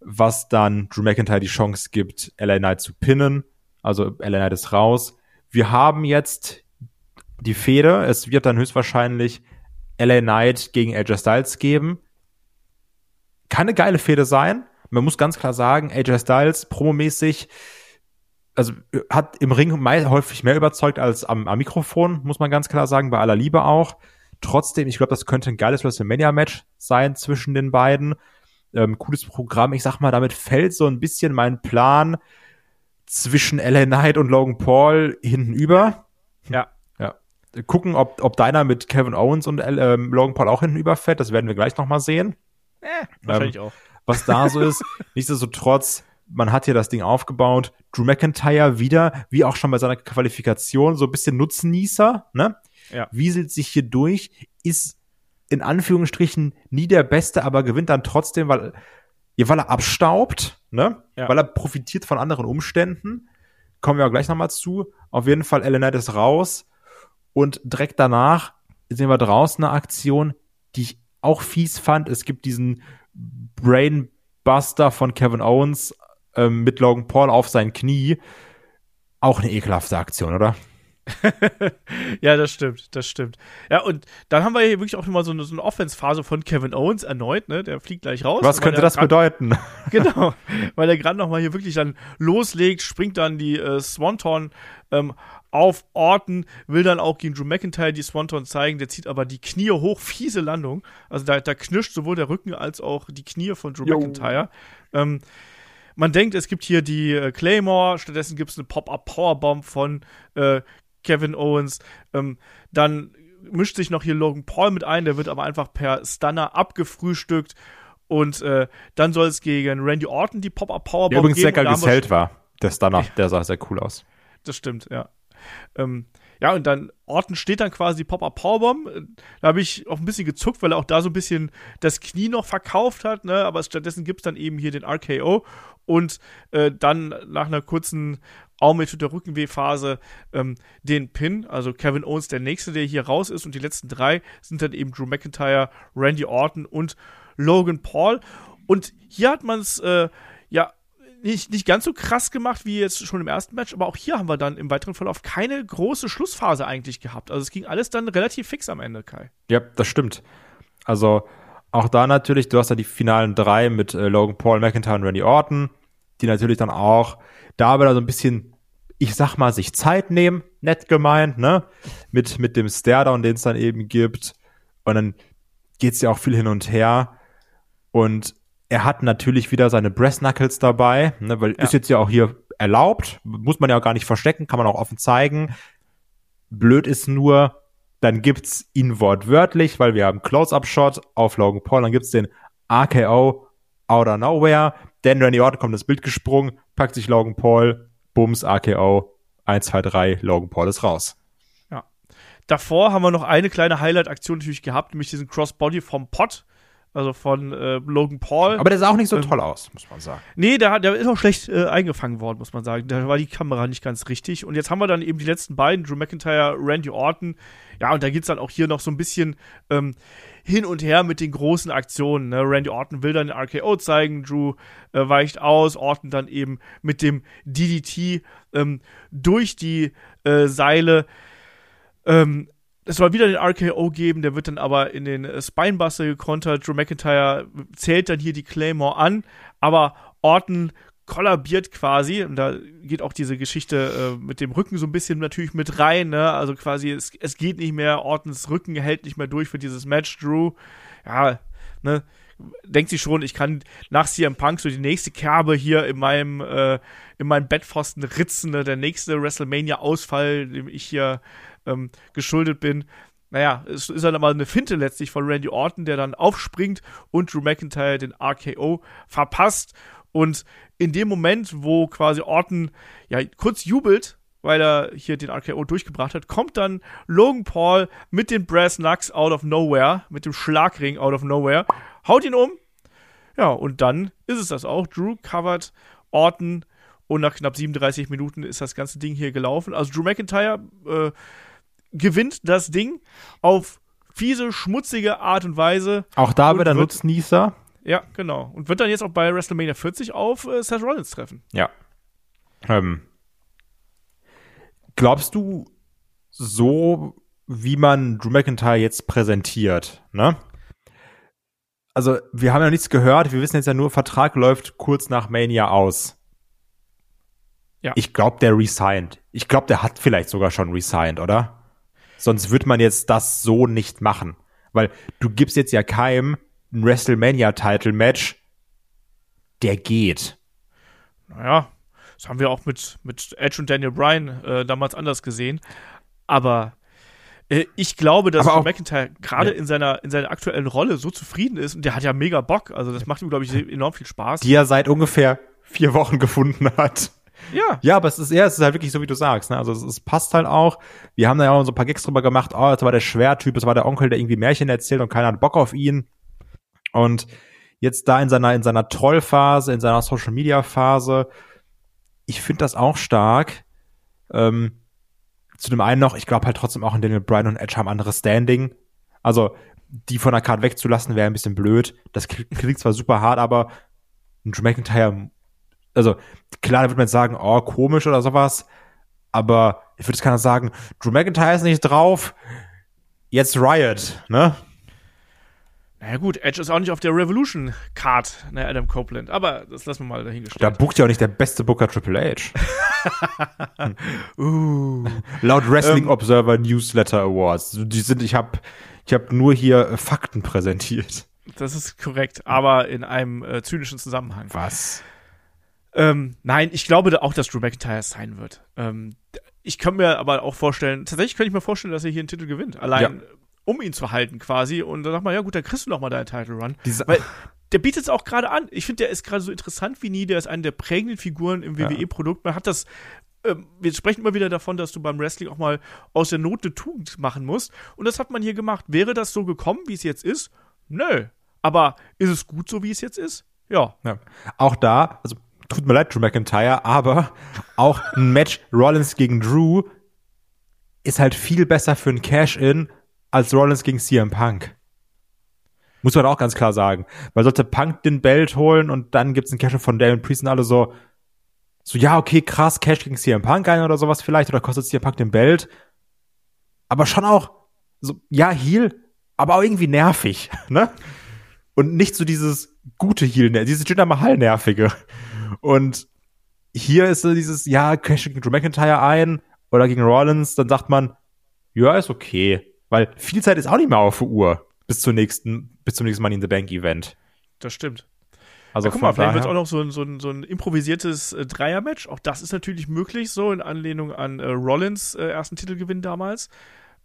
B: was dann Drew McIntyre die Chance gibt, LA Knight zu pinnen. Also LA Knight ist raus. Wir haben jetzt die Fehde. Es wird dann höchstwahrscheinlich LA Knight gegen AJ Styles geben. Kann eine geile Fehde sein. Man muss ganz klar sagen, AJ Styles promomäßig also hat im Ring häufig mehr überzeugt als am, am Mikrofon, muss man ganz klar sagen, bei aller Liebe auch. Trotzdem, ich glaube, das könnte ein geiles WrestleMania-Match sein zwischen den beiden. Ähm, cooles Programm. Ich sag mal, damit fällt so ein bisschen mein Plan zwischen LA Knight und Logan Paul hinten über.
A: Ja.
B: Ja. Gucken, ob, ob deiner mit Kevin Owens und ähm, Logan Paul auch hinten überfällt. Das werden wir gleich nochmal sehen
A: Wahrscheinlich auch.
B: Was da so ist. Nichtsdestotrotz, man hat hier das Ding aufgebaut. Drew McIntyre wieder, wie auch schon bei seiner Qualifikation, so ein bisschen Nutznießer, ne?
A: Ja.
B: Wieselt sich hier durch, ist in Anführungsstrichen nie der Beste, aber gewinnt dann trotzdem, weil, ja, weil er abstaubt, ne?
A: Ja.
B: Weil er profitiert von anderen Umständen. Kommen wir auch gleich nochmal zu. Auf jeden Fall, Ellen Knight ist raus. Und direkt danach sehen wir draußen eine Aktion, die ich auch fies fand. Es gibt diesen Brainbuster von Kevin Owens ähm, mit Logan Paul auf sein Knie. Auch eine ekelhafte Aktion, oder? (laughs)
A: ja, das stimmt, das stimmt. Ja, und dann haben wir hier wirklich auch nochmal so eine, so eine Offense-Phase von Kevin Owens erneut, ne? Der fliegt gleich raus.
B: Was könnte das grad, bedeuten? (laughs)
A: genau, weil er gerade nochmal hier wirklich dann loslegt, springt dann die äh, Swanton ähm, auf Orton, will dann auch gegen Drew McIntyre die Swanton zeigen, der zieht aber die Knie hoch, fiese Landung. Also da, da knirscht sowohl der Rücken als auch die Knie von Drew jo. McIntyre. Ähm, man denkt, es gibt hier die äh, Claymore, stattdessen gibt es eine Pop-Up-Powerbomb von äh, Kevin Owens. Ähm, dann mischt sich noch hier Logan Paul mit ein, der wird aber einfach per Stunner abgefrühstückt. Und äh, dann soll es gegen Randy Orton die Pop-Up-Powerbomb
B: geben. Der übrigens sehr geil gesellt war, der Stunner. Der sah sehr cool aus.
A: Das stimmt, ja. Ähm, ja, und dann Orton steht dann quasi Pop-Up Powerbomb. Da habe ich auch ein bisschen gezuckt, weil er auch da so ein bisschen das Knie noch verkauft hat, ne? Aber stattdessen gibt es dann eben hier den RKO und äh, dann nach einer kurzen auch mit der Rückenwehphase ähm, den Pin. Also Kevin Owens der nächste, der hier raus ist. Und die letzten drei sind dann eben Drew McIntyre, Randy Orton und Logan Paul. Und hier hat man es äh, nicht, nicht ganz so krass gemacht wie jetzt schon im ersten Match, aber auch hier haben wir dann im weiteren Verlauf keine große Schlussphase eigentlich gehabt. Also es ging alles dann relativ fix am Ende, Kai.
B: Ja, das stimmt. Also auch da natürlich, du hast ja die finalen drei mit äh, Logan Paul, McIntyre und Randy Orton, die natürlich dann auch da wieder so ein bisschen, ich sag mal, sich Zeit nehmen, nett gemeint, ne? Mit, mit dem Stairdown, den es dann eben gibt. Und dann geht's ja auch viel hin und her. Und er hat natürlich wieder seine Breast Knuckles dabei, ne, weil ja. ist jetzt ja auch hier erlaubt, muss man ja auch gar nicht verstecken, kann man auch offen zeigen. Blöd ist nur, dann gibt's ihn wortwörtlich, weil wir haben Close-Up-Shot auf Logan Paul, dann gibt's den RKO out of nowhere, denn Randy Orton kommt ins Bild gesprungen, packt sich Logan Paul, Bums, RKO, 1, 2, 3, Logan Paul ist raus.
A: Ja. Davor haben wir noch eine kleine Highlight-Aktion natürlich gehabt, nämlich diesen Crossbody vom Pot also von äh, Logan Paul.
B: Aber der sah auch nicht so ähm, toll aus, muss man sagen.
A: Nee, der, der ist auch schlecht äh, eingefangen worden, muss man sagen. Da war die Kamera nicht ganz richtig. Und jetzt haben wir dann eben die letzten beiden, Drew McIntyre, Randy Orton. Ja, und da geht es dann auch hier noch so ein bisschen ähm, hin und her mit den großen Aktionen. Ne? Randy Orton will dann den RKO zeigen, Drew äh, weicht aus, Orton dann eben mit dem DDT ähm, durch die äh, Seile. Ähm, es soll wieder den RKO geben, der wird dann aber in den äh, Spinebuster gekontert. Drew McIntyre zählt dann hier die Claymore an, aber Orton kollabiert quasi. Und da geht auch diese Geschichte äh, mit dem Rücken so ein bisschen natürlich mit rein. Ne? Also quasi, es, es geht nicht mehr. Ortons Rücken hält nicht mehr durch für dieses Match. Drew, ja, ne, denkt sich schon, ich kann nach CM Punk so die nächste Kerbe hier in meinem, äh, in meinem Bettpfosten ritzen. Ne? Der nächste WrestleMania-Ausfall, dem ich hier ähm, geschuldet bin. Naja, es ist dann aber eine Finte letztlich von Randy Orton, der dann aufspringt und Drew McIntyre den RKO verpasst. Und in dem Moment, wo quasi Orton ja kurz jubelt, weil er hier den RKO durchgebracht hat, kommt dann Logan Paul mit den Brass Knucks out of nowhere, mit dem Schlagring out of nowhere, haut ihn um. Ja, und dann ist es das auch. Drew covert Orton und nach knapp 37 Minuten ist das ganze Ding hier gelaufen. Also Drew McIntyre äh, gewinnt das Ding auf fiese, schmutzige Art und Weise.
B: Auch da wird er Nutznießer.
A: Ja, genau. Und wird dann jetzt auch bei WrestleMania 40 auf äh, Seth Rollins treffen.
B: Ja. Ähm, glaubst du, so wie man Drew McIntyre jetzt präsentiert, ne? Also, wir haben ja nichts gehört. Wir wissen jetzt ja nur, Vertrag läuft kurz nach Mania aus. Ja. Ich glaube, der resigned. Ich glaube, der hat vielleicht sogar schon resigned, oder? Sonst wird man jetzt das so nicht machen. Weil du gibst jetzt ja keinem ein WrestleMania-Title-Match, der geht.
A: Naja, das haben wir auch mit, mit Edge und Daniel Bryan äh, damals anders gesehen. Aber äh, ich glaube, dass McIntyre gerade ja. in, seiner, in seiner aktuellen Rolle so zufrieden ist und der hat ja mega Bock. Also das macht ihm, glaube ich, enorm viel Spaß.
B: Die er seit ungefähr vier Wochen gefunden hat.
A: Ja.
B: Ja, aber es ist eher, es ist halt wirklich so, wie du sagst. Ne? Also es, es passt halt auch. Wir haben da ja auch so ein paar Gags drüber gemacht. Oh, das war der Schwertyp, das war der Onkel, der irgendwie Märchen erzählt und keiner hat Bock auf ihn. Und jetzt da in seiner, in seiner Trollphase, in seiner Social Media Phase, ich finde das auch stark. Ähm, zu dem einen noch, ich glaube halt trotzdem auch in Daniel Bryan und Edge haben anderes Standing. Also, die von der Card wegzulassen, wäre ein bisschen blöd. Das klingt zwar super hart, aber ein Drew McIntyre also klar, da wird man jetzt sagen, oh, komisch oder sowas, aber ich würde jetzt keiner sagen, Drew McIntyre ist nicht drauf, jetzt Riot, ne?
A: Naja gut, Edge ist auch nicht auf der Revolution Card, ne, Adam Copeland. Aber das lassen wir mal dahingestellt.
B: Da bucht ja auch nicht der beste Booker Triple H. (laughs) uh. Laut Wrestling ähm, Observer Newsletter Awards. Die sind, ich habe ich hab nur hier äh, Fakten präsentiert.
A: Das ist korrekt, aber in einem äh, zynischen Zusammenhang.
B: Was?
A: Ähm, nein, ich glaube auch, dass Drew McIntyre sein wird. Ähm, ich kann mir aber auch vorstellen, tatsächlich könnte ich mir vorstellen, dass er hier einen Titel gewinnt. Allein ja um ihn zu halten quasi. Und dann sagt man, ja gut, dann kriegst du noch mal deinen Title Run. Diese Weil der bietet es auch gerade an. Ich finde, der ist gerade so interessant wie nie. Der ist eine der prägenden Figuren im WWE-Produkt. Man hat das ähm, wir sprechen immer wieder davon, dass du beim Wrestling auch mal aus der Not eine Tugend machen musst. Und das hat man hier gemacht. Wäre das so gekommen, wie es jetzt ist? Nö. Aber ist es gut so, wie es jetzt ist? Ja. ja.
B: Auch da, also tut mir leid, Drew McIntyre, aber auch ein Match Rollins gegen Drew ist halt viel besser für ein Cash-In als Rollins gegen CM Punk. Muss man auch ganz klar sagen. Weil sollte Punk den Belt holen und dann gibt's einen Cash von Damon Priest und alle so, so, ja, okay, krass, Cash gegen CM Punk ein oder sowas vielleicht, oder kostet CM Punk den Belt. Aber schon auch, so, ja, Heal, aber auch irgendwie nervig, (laughs) ne? Und nicht so dieses gute Heal, dieses Jinder Mahal nervige. Und hier ist so dieses, ja, Cash gegen Drew McIntyre ein oder gegen Rollins, dann sagt man, ja, ist okay. Weil viel Zeit ist auch nicht mehr auf der Uhr bis, zur nächsten, bis zum nächsten Money in the Bank Event.
A: Das stimmt. Also ja, guck mal, vielleicht wird auch noch so ein, so ein, so ein improvisiertes äh, Dreier-Match. Auch das ist natürlich möglich, so in Anlehnung an äh, Rollins äh, ersten Titelgewinn damals.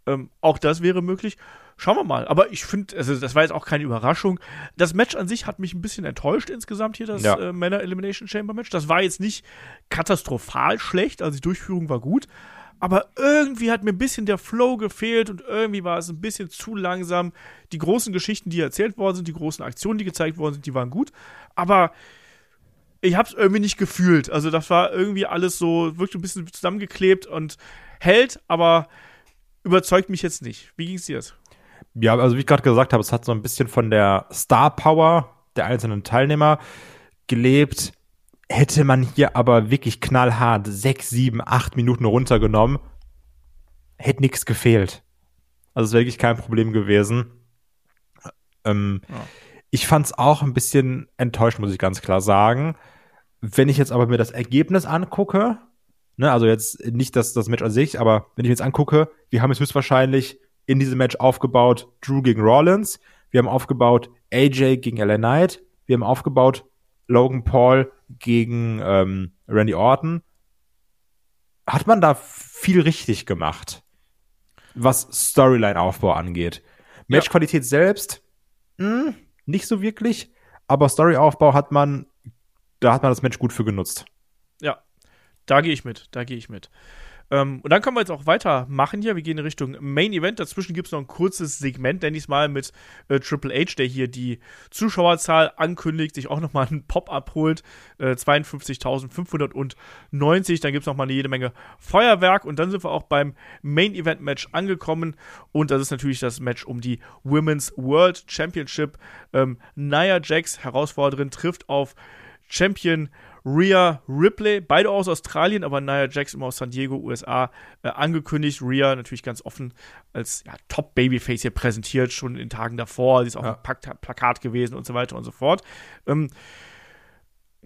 A: Ähm, auch das wäre möglich. Schauen wir mal. Aber ich finde, also das war jetzt auch keine Überraschung. Das Match an sich hat mich ein bisschen enttäuscht insgesamt hier, das ja. äh, Männer Elimination Chamber Match. Das war jetzt nicht katastrophal schlecht, also die Durchführung war gut aber irgendwie hat mir ein bisschen der Flow gefehlt und irgendwie war es ein bisschen zu langsam. Die großen Geschichten, die erzählt worden sind, die großen Aktionen, die gezeigt worden sind, die waren gut, aber ich habe es irgendwie nicht gefühlt. Also das war irgendwie alles so, wirklich ein bisschen zusammengeklebt und hält, aber überzeugt mich jetzt nicht. Wie ging es dir jetzt?
B: Ja, also wie ich gerade gesagt habe, es hat so ein bisschen von der Star Power der einzelnen Teilnehmer gelebt Hätte man hier aber wirklich knallhart sechs, sieben, acht Minuten runtergenommen, hätte nichts gefehlt. Also es wäre wirklich kein Problem gewesen. Ähm, ja. Ich fand es auch ein bisschen enttäuscht, muss ich ganz klar sagen. Wenn ich jetzt aber mir das Ergebnis angucke, ne, also jetzt nicht das, das Match an sich, aber wenn ich mir jetzt angucke, wir haben jetzt höchstwahrscheinlich in diesem Match aufgebaut Drew gegen Rollins, wir haben aufgebaut AJ gegen LA Knight, wir haben aufgebaut Logan Paul gegen ähm, Randy Orton, hat man da viel richtig gemacht, was Storyline-Aufbau angeht. Matchqualität ja. selbst, mh, hm, nicht so wirklich, aber Storyaufbau hat man, da hat man das Match gut für genutzt.
A: Ja, da gehe ich mit, da gehe ich mit. Ähm, und dann können wir jetzt auch weitermachen hier. Wir gehen in Richtung Main Event. Dazwischen gibt es noch ein kurzes Segment, nenne ich es mal, mit äh, Triple H, der hier die Zuschauerzahl ankündigt, sich auch nochmal einen Pop abholt. Äh, 52.590. Dann gibt es nochmal eine jede Menge Feuerwerk. Und dann sind wir auch beim Main Event Match angekommen. Und das ist natürlich das Match um die Women's World Championship. Ähm, Nia Jax, Herausforderin, trifft auf Champion Rhea Ripley, beide aus Australien, aber Nia Jax immer aus San Diego, USA, äh, angekündigt. Rhea natürlich ganz offen als ja, Top-Babyface hier präsentiert, schon in Tagen davor. Sie ist auch ja. ein Plakat gewesen und so weiter und so fort. Ähm,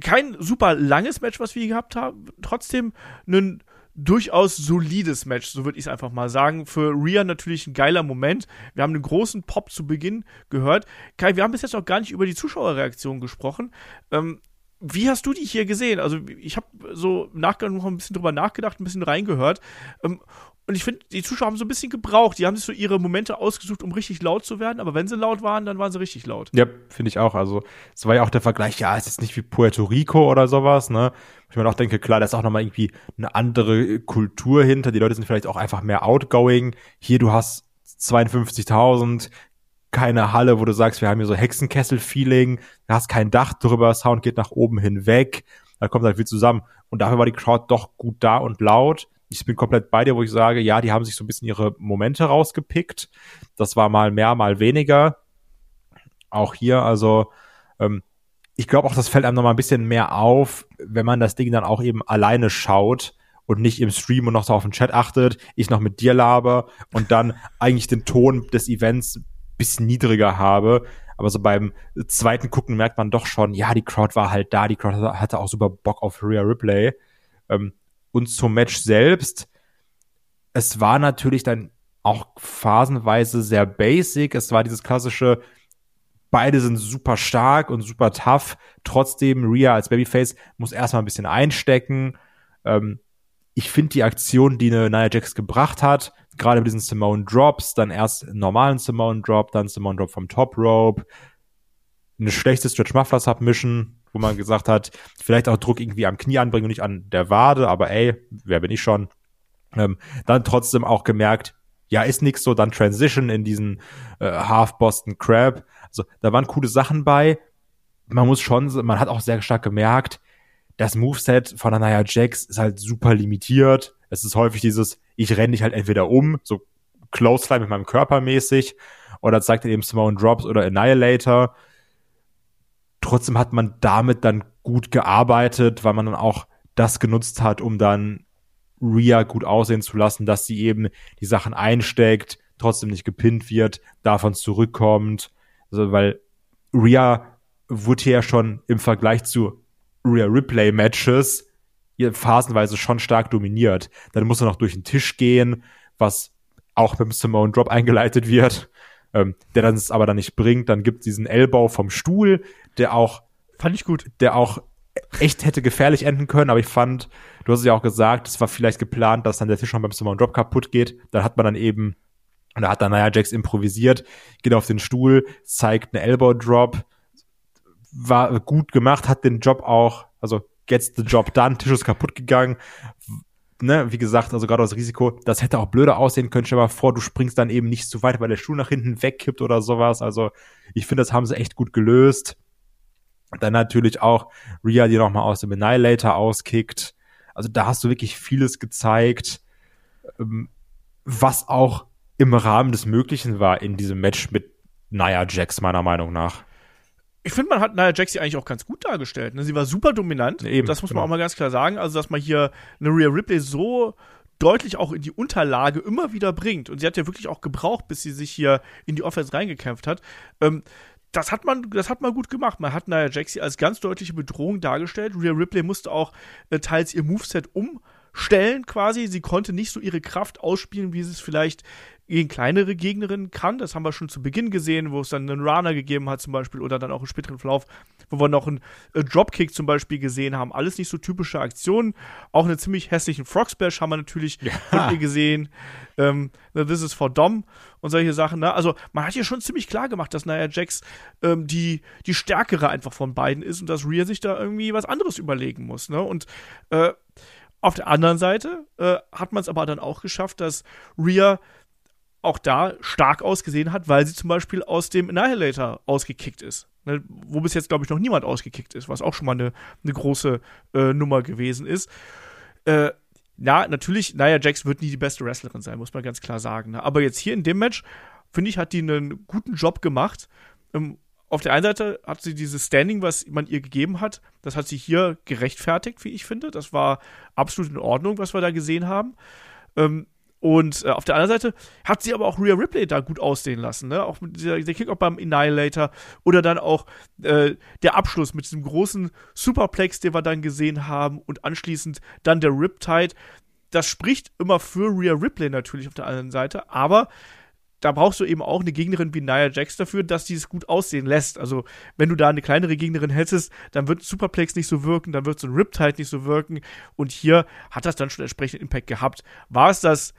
A: kein super langes Match, was wir gehabt haben. Trotzdem ein durchaus solides Match, so würde ich es einfach mal sagen. Für Rhea natürlich ein geiler Moment. Wir haben einen großen Pop zu Beginn gehört. Kai, wir haben bis jetzt noch gar nicht über die Zuschauerreaktion gesprochen. Ähm, wie hast du die hier gesehen? Also ich habe so nachgedacht, noch ein bisschen drüber nachgedacht, ein bisschen reingehört. Ähm, und ich finde, die Zuschauer haben so ein bisschen gebraucht. Die haben sich so ihre Momente ausgesucht, um richtig laut zu werden. Aber wenn sie laut waren, dann waren sie richtig laut.
B: Ja, finde ich auch. Also es war ja auch der Vergleich, ja, es ist nicht wie Puerto Rico oder sowas, ne? Ich mir auch denke, klar, da ist auch nochmal irgendwie eine andere Kultur hinter. Die Leute sind vielleicht auch einfach mehr outgoing. Hier, du hast 52.000, keine Halle, wo du sagst, wir haben hier so Hexenkessel-Feeling, du hast kein Dach drüber, Sound geht nach oben hinweg, da kommt halt viel zusammen. Und dafür war die Crowd doch gut da und laut. Ich bin komplett bei dir, wo ich sage, ja, die haben sich so ein bisschen ihre Momente rausgepickt. Das war mal mehr, mal weniger. Auch hier, also ähm, ich glaube auch, das fällt einem noch mal ein bisschen mehr auf, wenn man das Ding dann auch eben alleine schaut und nicht im Stream und noch so auf den Chat achtet, ich noch mit dir laber und dann eigentlich den Ton des Events bisschen niedriger habe. Aber so beim zweiten Gucken merkt man doch schon, ja, die Crowd war halt da, die Crowd hatte auch super Bock auf Rhea Ripley. Ähm, und zum Match selbst, es war natürlich dann auch phasenweise sehr basic. Es war dieses klassische, beide sind super stark und super tough. Trotzdem, Rhea als Babyface muss erstmal ein bisschen einstecken. Ähm, ich finde die Aktion, die eine Nia Jax gebracht hat, gerade mit diesen Simone Drops, dann erst einen normalen Simone Drop, dann Simone Drop vom Top Rope, eine schlechte Stretch Muffler Submission, wo man gesagt hat, vielleicht auch Druck irgendwie am Knie anbringen und nicht an der Wade, aber ey, wer bin ich schon? Ähm, dann trotzdem auch gemerkt, ja, ist nix so, dann Transition in diesen äh, Half Boston Crab. Also da waren coole Sachen bei. Man muss schon, man hat auch sehr stark gemerkt, das Moveset von Anaya Jax ist halt super limitiert. Es ist häufig dieses, ich renne dich halt entweder um, so Close mit meinem Körper mäßig, oder zeigt eben Simone Drops oder Annihilator. Trotzdem hat man damit dann gut gearbeitet, weil man dann auch das genutzt hat, um dann Rhea gut aussehen zu lassen, dass sie eben die Sachen einsteckt, trotzdem nicht gepinnt wird, davon zurückkommt. Also, weil Rhea wurde ja schon im Vergleich zu Rhea Ripley Matches phasenweise schon stark dominiert. Dann muss er noch durch den Tisch gehen, was auch beim Simone Drop eingeleitet wird, ähm, der dann es aber dann nicht bringt. Dann gibt diesen Elbow vom Stuhl, der auch
A: fand ich gut,
B: der auch echt hätte gefährlich enden können, aber ich fand, du hast es ja auch gesagt, es war vielleicht geplant, dass dann der Tisch schon beim Simone Drop kaputt geht. Dann hat man dann eben, und da hat dann Nia Jax improvisiert, geht auf den Stuhl, zeigt einen Elbow Drop, war gut gemacht, hat den Job auch, also gets the job done, Tisch ist kaputt gegangen. Ne, wie gesagt, also gerade das Risiko, das hätte auch blöder aussehen können. Stell dir mal vor, du springst dann eben nicht zu weit, weil der Stuhl nach hinten wegkippt oder sowas. Also ich finde, das haben sie echt gut gelöst. Dann natürlich auch Rhea, die nochmal aus dem Annihilator auskickt. Also da hast du wirklich vieles gezeigt, ähm, was auch im Rahmen des Möglichen war in diesem Match mit Nia Jax, meiner Meinung nach.
A: Ich finde, man hat Nia Jax eigentlich auch ganz gut dargestellt. Ne? Sie war super dominant. Eben, das muss man genau. auch mal ganz klar sagen. Also, dass man hier eine Rhea Ripley so deutlich auch in die Unterlage immer wieder bringt. Und sie hat ja wirklich auch gebraucht, bis sie sich hier in die Offense reingekämpft hat. Ähm, das hat man, das hat man gut gemacht. Man hat Nia Jax als ganz deutliche Bedrohung dargestellt. Rhea Ripley musste auch äh, teils ihr Moveset umstellen quasi. Sie konnte nicht so ihre Kraft ausspielen, wie sie es vielleicht gegen kleinere Gegnerinnen kann. Das haben wir schon zu Beginn gesehen, wo es dann einen Runner gegeben hat zum Beispiel oder dann auch im späteren Verlauf, wo wir noch einen äh, Dropkick zum Beispiel gesehen haben. Alles nicht so typische Aktionen. Auch einen ziemlich hässlichen Frog Splash haben wir natürlich ja. gesehen. Ähm, This is for Dom und solche Sachen. Ne? Also man hat hier schon ziemlich klar gemacht, dass Nia Jax ähm, die, die stärkere einfach von beiden ist und dass Rhea sich da irgendwie was anderes überlegen muss. Ne? Und äh, auf der anderen Seite äh, hat man es aber dann auch geschafft, dass Rhea auch da stark ausgesehen hat, weil sie zum Beispiel aus dem Annihilator ausgekickt ist. Ne, wo bis jetzt, glaube ich, noch niemand ausgekickt ist, was auch schon mal eine, eine große äh, Nummer gewesen ist. Äh, ja, natürlich, Nia Jax wird nie die beste Wrestlerin sein, muss man ganz klar sagen. Ne? Aber jetzt hier in dem Match, finde ich, hat die einen guten Job gemacht. Ähm, auf der einen Seite hat sie dieses Standing, was man ihr gegeben hat, das hat sie hier gerechtfertigt, wie ich finde. Das war absolut in Ordnung, was wir da gesehen haben. Ähm, und äh, auf der anderen Seite hat sie aber auch Rhea Ripley da gut aussehen lassen, ne? Auch mit dieser, der Kick-Off beim Annihilator oder dann auch äh, der Abschluss mit diesem großen Superplex, den wir dann gesehen haben und anschließend dann der Riptide. Das spricht immer für Rhea Ripley natürlich auf der anderen Seite, aber da brauchst du eben auch eine Gegnerin wie Nia Jax dafür, dass die es gut aussehen lässt. Also, wenn du da eine kleinere Gegnerin hättest, dann wird Superplex nicht so wirken, dann wird so ein Riptide nicht so wirken. Und hier hat das dann schon entsprechenden Impact gehabt. War es das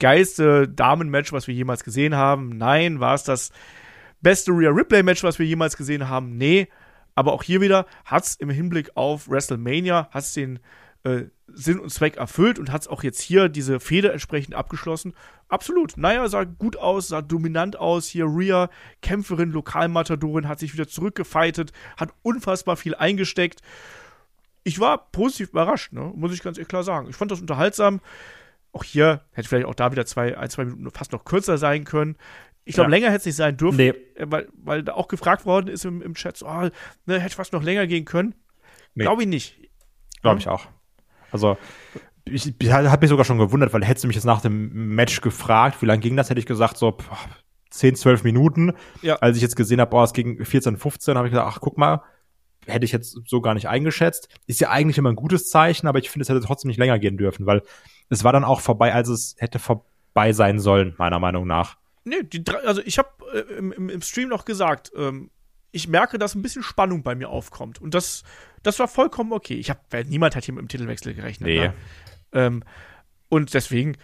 A: geilste Damen-Match, was wir jemals gesehen haben? Nein. War es das beste Rhea Ripley-Match, was wir jemals gesehen haben? Nee. Aber auch hier wieder hat es im Hinblick auf WrestleMania, hat den äh, Sinn und Zweck erfüllt und hat es auch jetzt hier diese Fehde entsprechend abgeschlossen. Absolut. Naja, sah gut aus, sah dominant aus. Hier Rhea, Kämpferin, Lokalmatadorin, hat sich wieder zurückgefeitet, hat unfassbar viel eingesteckt. Ich war positiv überrascht, ne? muss ich ganz klar sagen. Ich fand das unterhaltsam. Auch hier hätte vielleicht auch da wieder zwei, ein, zwei Minuten fast noch kürzer sein können. Ich glaube, ja. länger hätte es nicht sein dürfen, nee. Äh, weil, weil da auch gefragt worden ist im, im Chat, so, oh, ne, hätte fast noch länger gehen können. Nee. Glaube ich nicht.
B: Glaube ich auch. Also, ich, ich habe mich sogar schon gewundert, weil hättest du mich jetzt nach dem Match gefragt, wie lange ging das, hätte ich gesagt, so boah, 10, 12 Minuten.
A: Ja.
B: Als ich jetzt gesehen habe, boah, es ging 14, 15, habe ich gesagt, ach, guck mal, hätte ich jetzt so gar nicht eingeschätzt. Ist ja eigentlich immer ein gutes Zeichen, aber ich finde, es hätte trotzdem nicht länger gehen dürfen, weil es war dann auch vorbei, als es hätte vorbei sein sollen, meiner Meinung nach.
A: Nee, die drei, also ich habe äh, im, im, Stream noch gesagt, ähm, ich merke, dass ein bisschen Spannung bei mir aufkommt. Und das, das war vollkommen okay. Ich hab, niemand hat hier mit dem Titelwechsel gerechnet.
B: Nee.
A: Ne? Ähm, und deswegen,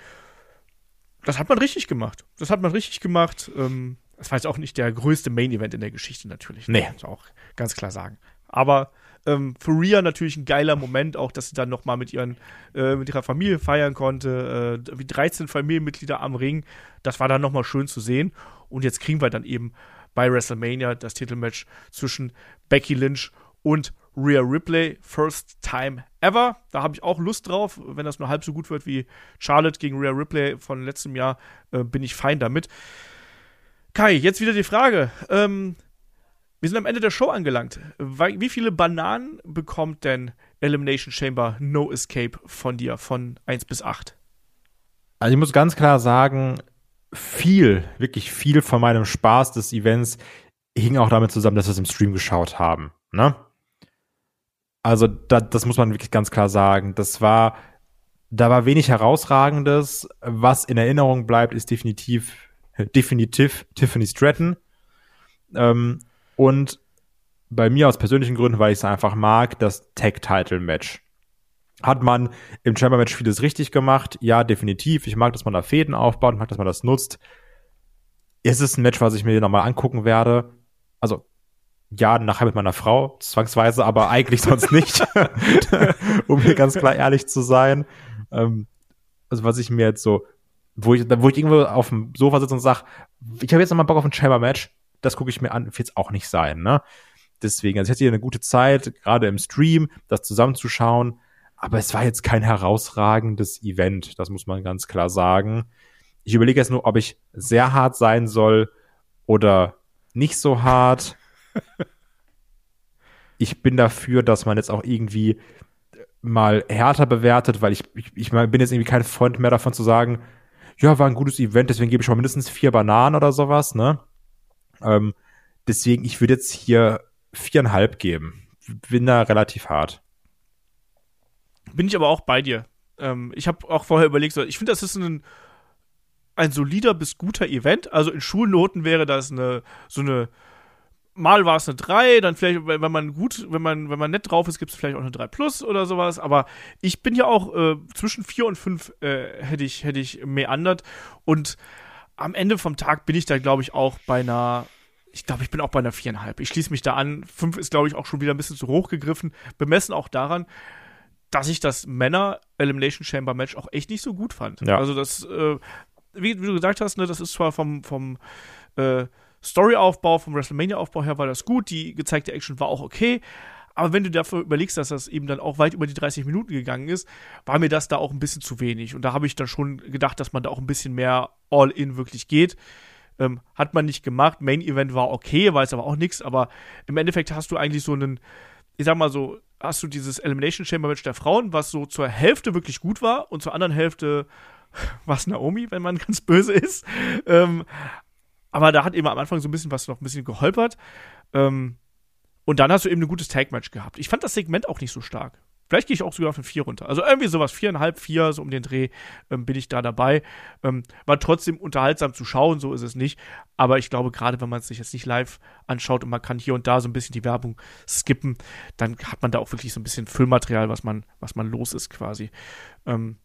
A: das hat man richtig gemacht. Das hat man richtig gemacht. Ähm, das war jetzt auch nicht der größte Main-Event in der Geschichte natürlich.
B: Nee.
A: Muss man auch ganz klar sagen. Aber ähm, für Rhea natürlich ein geiler Moment, auch dass sie dann nochmal mit ihren, äh, mit ihrer Familie feiern konnte, äh, wie 13 Familienmitglieder am Ring. Das war dann nochmal schön zu sehen. Und jetzt kriegen wir dann eben bei WrestleMania das Titelmatch zwischen Becky Lynch und Rhea Ripley, First Time Ever. Da habe ich auch Lust drauf. Wenn das nur halb so gut wird wie Charlotte gegen Rhea Ripley von letztem Jahr, äh, bin ich fein damit. Kai, jetzt wieder die Frage. Ähm, wir sind am Ende der Show angelangt. Wie viele Bananen bekommt denn Elimination Chamber No Escape von dir, von 1 bis 8?
B: Also ich muss ganz klar sagen, viel, wirklich viel von meinem Spaß des Events hing auch damit zusammen, dass wir es im Stream geschaut haben. Ne? Also da, das muss man wirklich ganz klar sagen. Das war, da war wenig herausragendes. Was in Erinnerung bleibt, ist definitiv, definitiv Tiffany Stratton. Ähm, und bei mir aus persönlichen Gründen, weil ich es einfach mag, das Tag-Title-Match. Hat man im Chamber-Match vieles richtig gemacht? Ja, definitiv. Ich mag, dass man da Fäden aufbaut, ich mag, dass man das nutzt. Ist es ein Match, was ich mir nochmal angucken werde? Also, ja, nachher mit meiner Frau, zwangsweise, aber (laughs) eigentlich sonst nicht. (laughs) um hier ganz klar ehrlich zu sein. Ähm, also, was ich mir jetzt so, wo ich, wo ich irgendwo auf dem Sofa sitze und sage, ich habe jetzt nochmal Bock auf ein Chamber-Match, das gucke ich mir an, wird es auch nicht sein, ne? Deswegen, also ich hatte hier eine gute Zeit, gerade im Stream, das zusammenzuschauen. Aber es war jetzt kein herausragendes Event, das muss man ganz klar sagen. Ich überlege jetzt nur, ob ich sehr hart sein soll oder nicht so hart. (laughs) ich bin dafür, dass man jetzt auch irgendwie mal härter bewertet, weil ich, ich, ich bin jetzt irgendwie kein Freund mehr davon zu sagen, ja, war ein gutes Event, deswegen gebe ich mal mindestens vier Bananen oder sowas, ne? Ähm, deswegen, ich würde jetzt hier viereinhalb geben. Bin da relativ hart.
A: Bin ich aber auch bei dir. Ähm, ich habe auch vorher überlegt, ich finde, das ist ein, ein solider bis guter Event. Also in Schulnoten wäre das eine, so eine, mal war es eine 3, dann vielleicht, wenn man gut, wenn man, wenn man nett drauf ist, gibt es vielleicht auch eine 3 plus oder sowas. Aber ich bin ja auch äh, zwischen 4 und 5 äh, hätte ich, hätte ich meandert. Und am Ende vom Tag bin ich da, glaube ich, auch bei einer ich glaube, ich bin auch bei einer viereinhalb. Ich schließe mich da an. Fünf ist, glaube ich, auch schon wieder ein bisschen zu hoch gegriffen. Bemessen auch daran, dass ich das Männer Elimination Chamber Match auch echt nicht so gut fand.
B: Ja.
A: Also das, äh, wie, wie, du gesagt hast, ne, das ist zwar vom, vom äh, Storyaufbau, vom WrestleMania-Aufbau her war das gut, die gezeigte Action war auch okay. Aber wenn du dafür überlegst, dass das eben dann auch weit über die 30 Minuten gegangen ist, war mir das da auch ein bisschen zu wenig. Und da habe ich dann schon gedacht, dass man da auch ein bisschen mehr All-In wirklich geht. Ähm, hat man nicht gemacht. Main Event war okay, war jetzt aber auch nichts. Aber im Endeffekt hast du eigentlich so einen, ich sag mal so, hast du dieses Elimination Chamber Match der Frauen, was so zur Hälfte wirklich gut war und zur anderen Hälfte (laughs) was Naomi, wenn man (laughs) ganz böse ist. Ähm, aber da hat eben am Anfang so ein bisschen was noch ein bisschen geholpert. Ähm, und dann hast du eben ein gutes Tag-Match gehabt. Ich fand das Segment auch nicht so stark. Vielleicht gehe ich auch sogar auf eine 4 runter. Also irgendwie sowas, viereinhalb, vier, so um den Dreh ähm, bin ich da dabei. Ähm, war trotzdem unterhaltsam zu schauen, so ist es nicht. Aber ich glaube, gerade wenn man es sich jetzt nicht live anschaut und man kann hier und da so ein bisschen die Werbung skippen, dann hat man da auch wirklich so ein bisschen Füllmaterial, was man, was man los ist quasi. Ähm,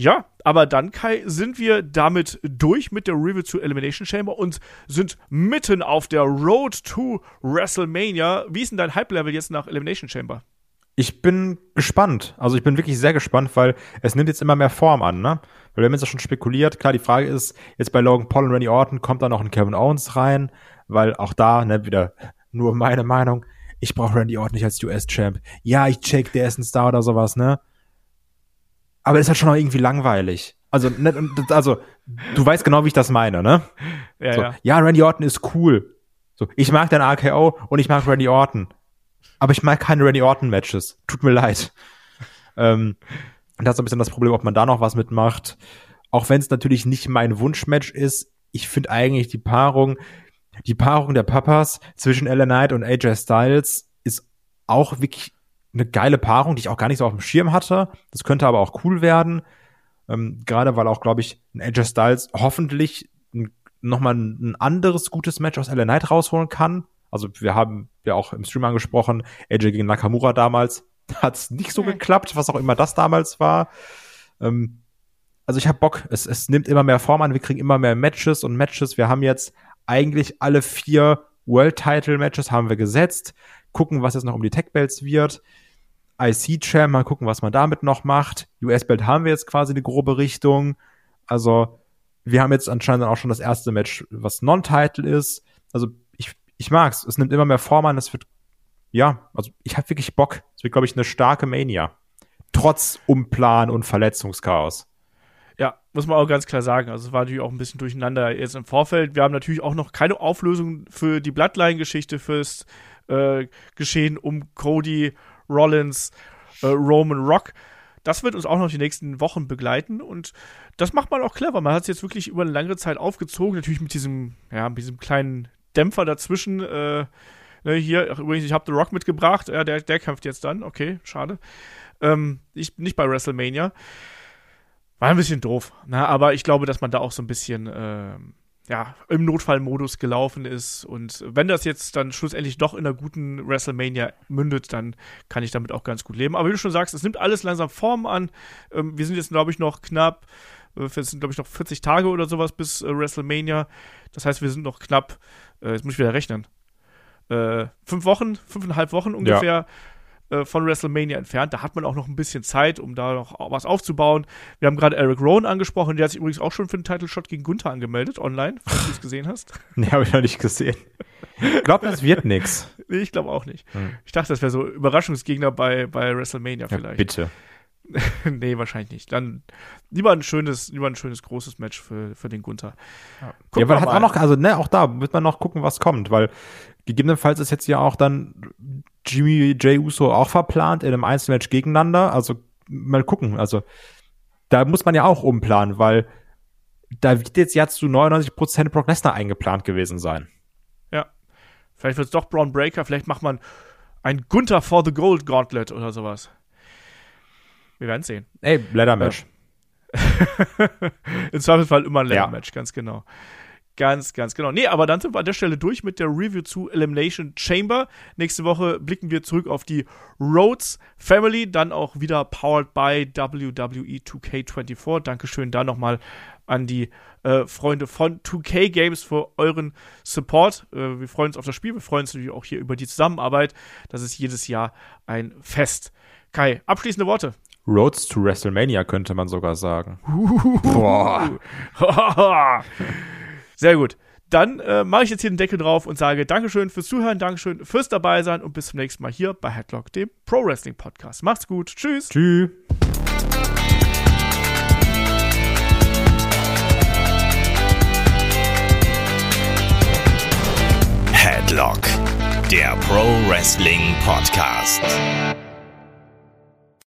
A: ja, aber dann, Kai, sind wir damit durch mit der Review zu Elimination Chamber und sind mitten auf der Road to WrestleMania. Wie ist denn dein Hype-Level jetzt nach Elimination Chamber?
B: Ich bin gespannt. Also ich bin wirklich sehr gespannt, weil es nimmt jetzt immer mehr Form an, ne? Weil wir haben jetzt ja schon spekuliert. Klar, die Frage ist, jetzt bei Logan Paul und Randy Orton kommt da noch ein Kevin Owens rein, weil auch da, ne, wieder nur meine Meinung. Ich brauche Randy Orton nicht als US-Champ. Ja, ich check, der ist ein Star oder sowas, ne? Aber ist halt schon auch irgendwie langweilig. Also, ne, also, du weißt genau, wie ich das meine, ne?
A: Ja,
B: so,
A: ja.
B: ja, Randy Orton ist cool. So, ich mag dein RKO und ich mag Randy Orton. Aber ich mag keine Randy Orton Matches. Tut mir leid. (laughs) ähm, Und das ist ein bisschen das Problem, ob man da noch was mitmacht. Auch wenn es natürlich nicht mein Wunschmatch ist. Ich finde eigentlich die Paarung, die Paarung der Papas zwischen Ellen Knight und AJ Styles ist auch wirklich eine geile Paarung, die ich auch gar nicht so auf dem Schirm hatte. Das könnte aber auch cool werden. Ähm, Gerade weil auch, glaube ich, ein AJ Styles hoffentlich nochmal ein anderes gutes Match aus LA Knight rausholen kann. Also wir haben ja auch im Stream angesprochen, AJ gegen Nakamura damals (laughs) hat es nicht so geklappt, was auch immer das damals war. Ähm, also ich habe Bock, es, es nimmt immer mehr Form an, wir kriegen immer mehr Matches und Matches. Wir haben jetzt eigentlich alle vier World Title Matches haben wir gesetzt. Gucken, was jetzt noch um die Tech Belts wird. IC Champ, mal gucken, was man damit noch macht. US Belt haben wir jetzt quasi eine grobe Richtung. Also wir haben jetzt anscheinend auch schon das erste Match, was Non-Title ist. Also ich, ich mag's. Es nimmt immer mehr Form an. Es wird, ja, also ich habe wirklich Bock. Es wird, glaube ich, eine starke Mania. Trotz Umplan und Verletzungschaos.
A: Ja, muss man auch ganz klar sagen. Also es war natürlich auch ein bisschen durcheinander jetzt im Vorfeld. Wir haben natürlich auch noch keine Auflösung für die Bloodline-Geschichte, fürs äh, Geschehen um Cody, Rollins, äh, Roman Rock. Das wird uns auch noch die nächsten Wochen begleiten und das macht man auch clever. Man hat es jetzt wirklich über eine lange Zeit aufgezogen, natürlich mit diesem, ja, mit diesem kleinen Dämpfer dazwischen. Äh, ne, hier, ach, übrigens, ich habe The Rock mitgebracht, ja, der, der kämpft jetzt dann, okay, schade. Ähm, ich bin nicht bei WrestleMania. War ein bisschen doof, ne? aber ich glaube, dass man da auch so ein bisschen äh, ja, im Notfallmodus gelaufen ist. Und wenn das jetzt dann schlussendlich doch in einer guten WrestleMania mündet, dann kann ich damit auch ganz gut leben. Aber wie du schon sagst, es nimmt alles langsam Form an. Ähm, wir sind jetzt, glaube ich, noch knapp, äh, es sind, glaube ich, noch 40 Tage oder sowas bis äh, WrestleMania. Das heißt, wir sind noch knapp, äh, jetzt muss ich wieder rechnen, äh, fünf Wochen, fünfeinhalb Wochen ungefähr. Ja äh, von WrestleMania entfernt. Da hat man auch noch ein bisschen Zeit, um da noch was aufzubauen. Wir haben gerade Eric Rowan angesprochen, der hat sich übrigens auch schon für den Title Shot gegen Gunther angemeldet, online, falls du es (laughs) gesehen hast.
B: nee, habe ich noch nicht gesehen. Ich glaube, das wird nix. (laughs)
A: Nee, ich glaube auch nicht. Hm. Ich dachte, das wäre so Überraschungsgegner bei, bei WrestleMania vielleicht. Ja,
B: bitte. (laughs)
A: nee, wahrscheinlich nicht. Dann lieber ein schönes, lieber ein schönes großes Match für, für den Gunther.
B: Ja, ja weil hat auch noch, also ne, auch da wird man noch gucken, was kommt, weil gegebenenfalls ist jetzt ja auch dann Jimmy J. Uso auch verplant in einem Einzelmatch gegeneinander. Also mal gucken. Also da muss man ja auch umplanen, weil da wird jetzt ja zu 99% Brock Lesnar eingeplant gewesen sein.
A: Ja. Vielleicht wird es doch Braun Breaker, vielleicht macht man ein Gunther for the Gold Gauntlet oder sowas. Wir werden sehen.
B: Ey, Ladder Match. (laughs)
A: Im Zweifelsfall immer ein Ladder Match, ja. ganz genau. Ganz, ganz genau. Nee, aber dann sind wir an der Stelle durch mit der Review zu Elimination Chamber. Nächste Woche blicken wir zurück auf die Rhodes Family, dann auch wieder powered by WWE 2K24. Dankeschön da nochmal an die äh, Freunde von 2K Games für euren Support. Äh, wir freuen uns auf das Spiel, wir freuen uns natürlich auch hier über die Zusammenarbeit. Das ist jedes Jahr ein Fest. Kai, abschließende Worte.
B: Roads to WrestleMania könnte man sogar sagen. (laughs)
A: Boah. (laughs) Sehr gut. Dann äh, mache ich jetzt hier den Deckel drauf und sage Dankeschön fürs Zuhören, Dankeschön fürs dabei sein und bis zum nächsten Mal hier bei Headlock, dem Pro Wrestling Podcast. Macht's gut. Tschüss.
B: Tschüss.
C: Headlock, der Pro Wrestling Podcast.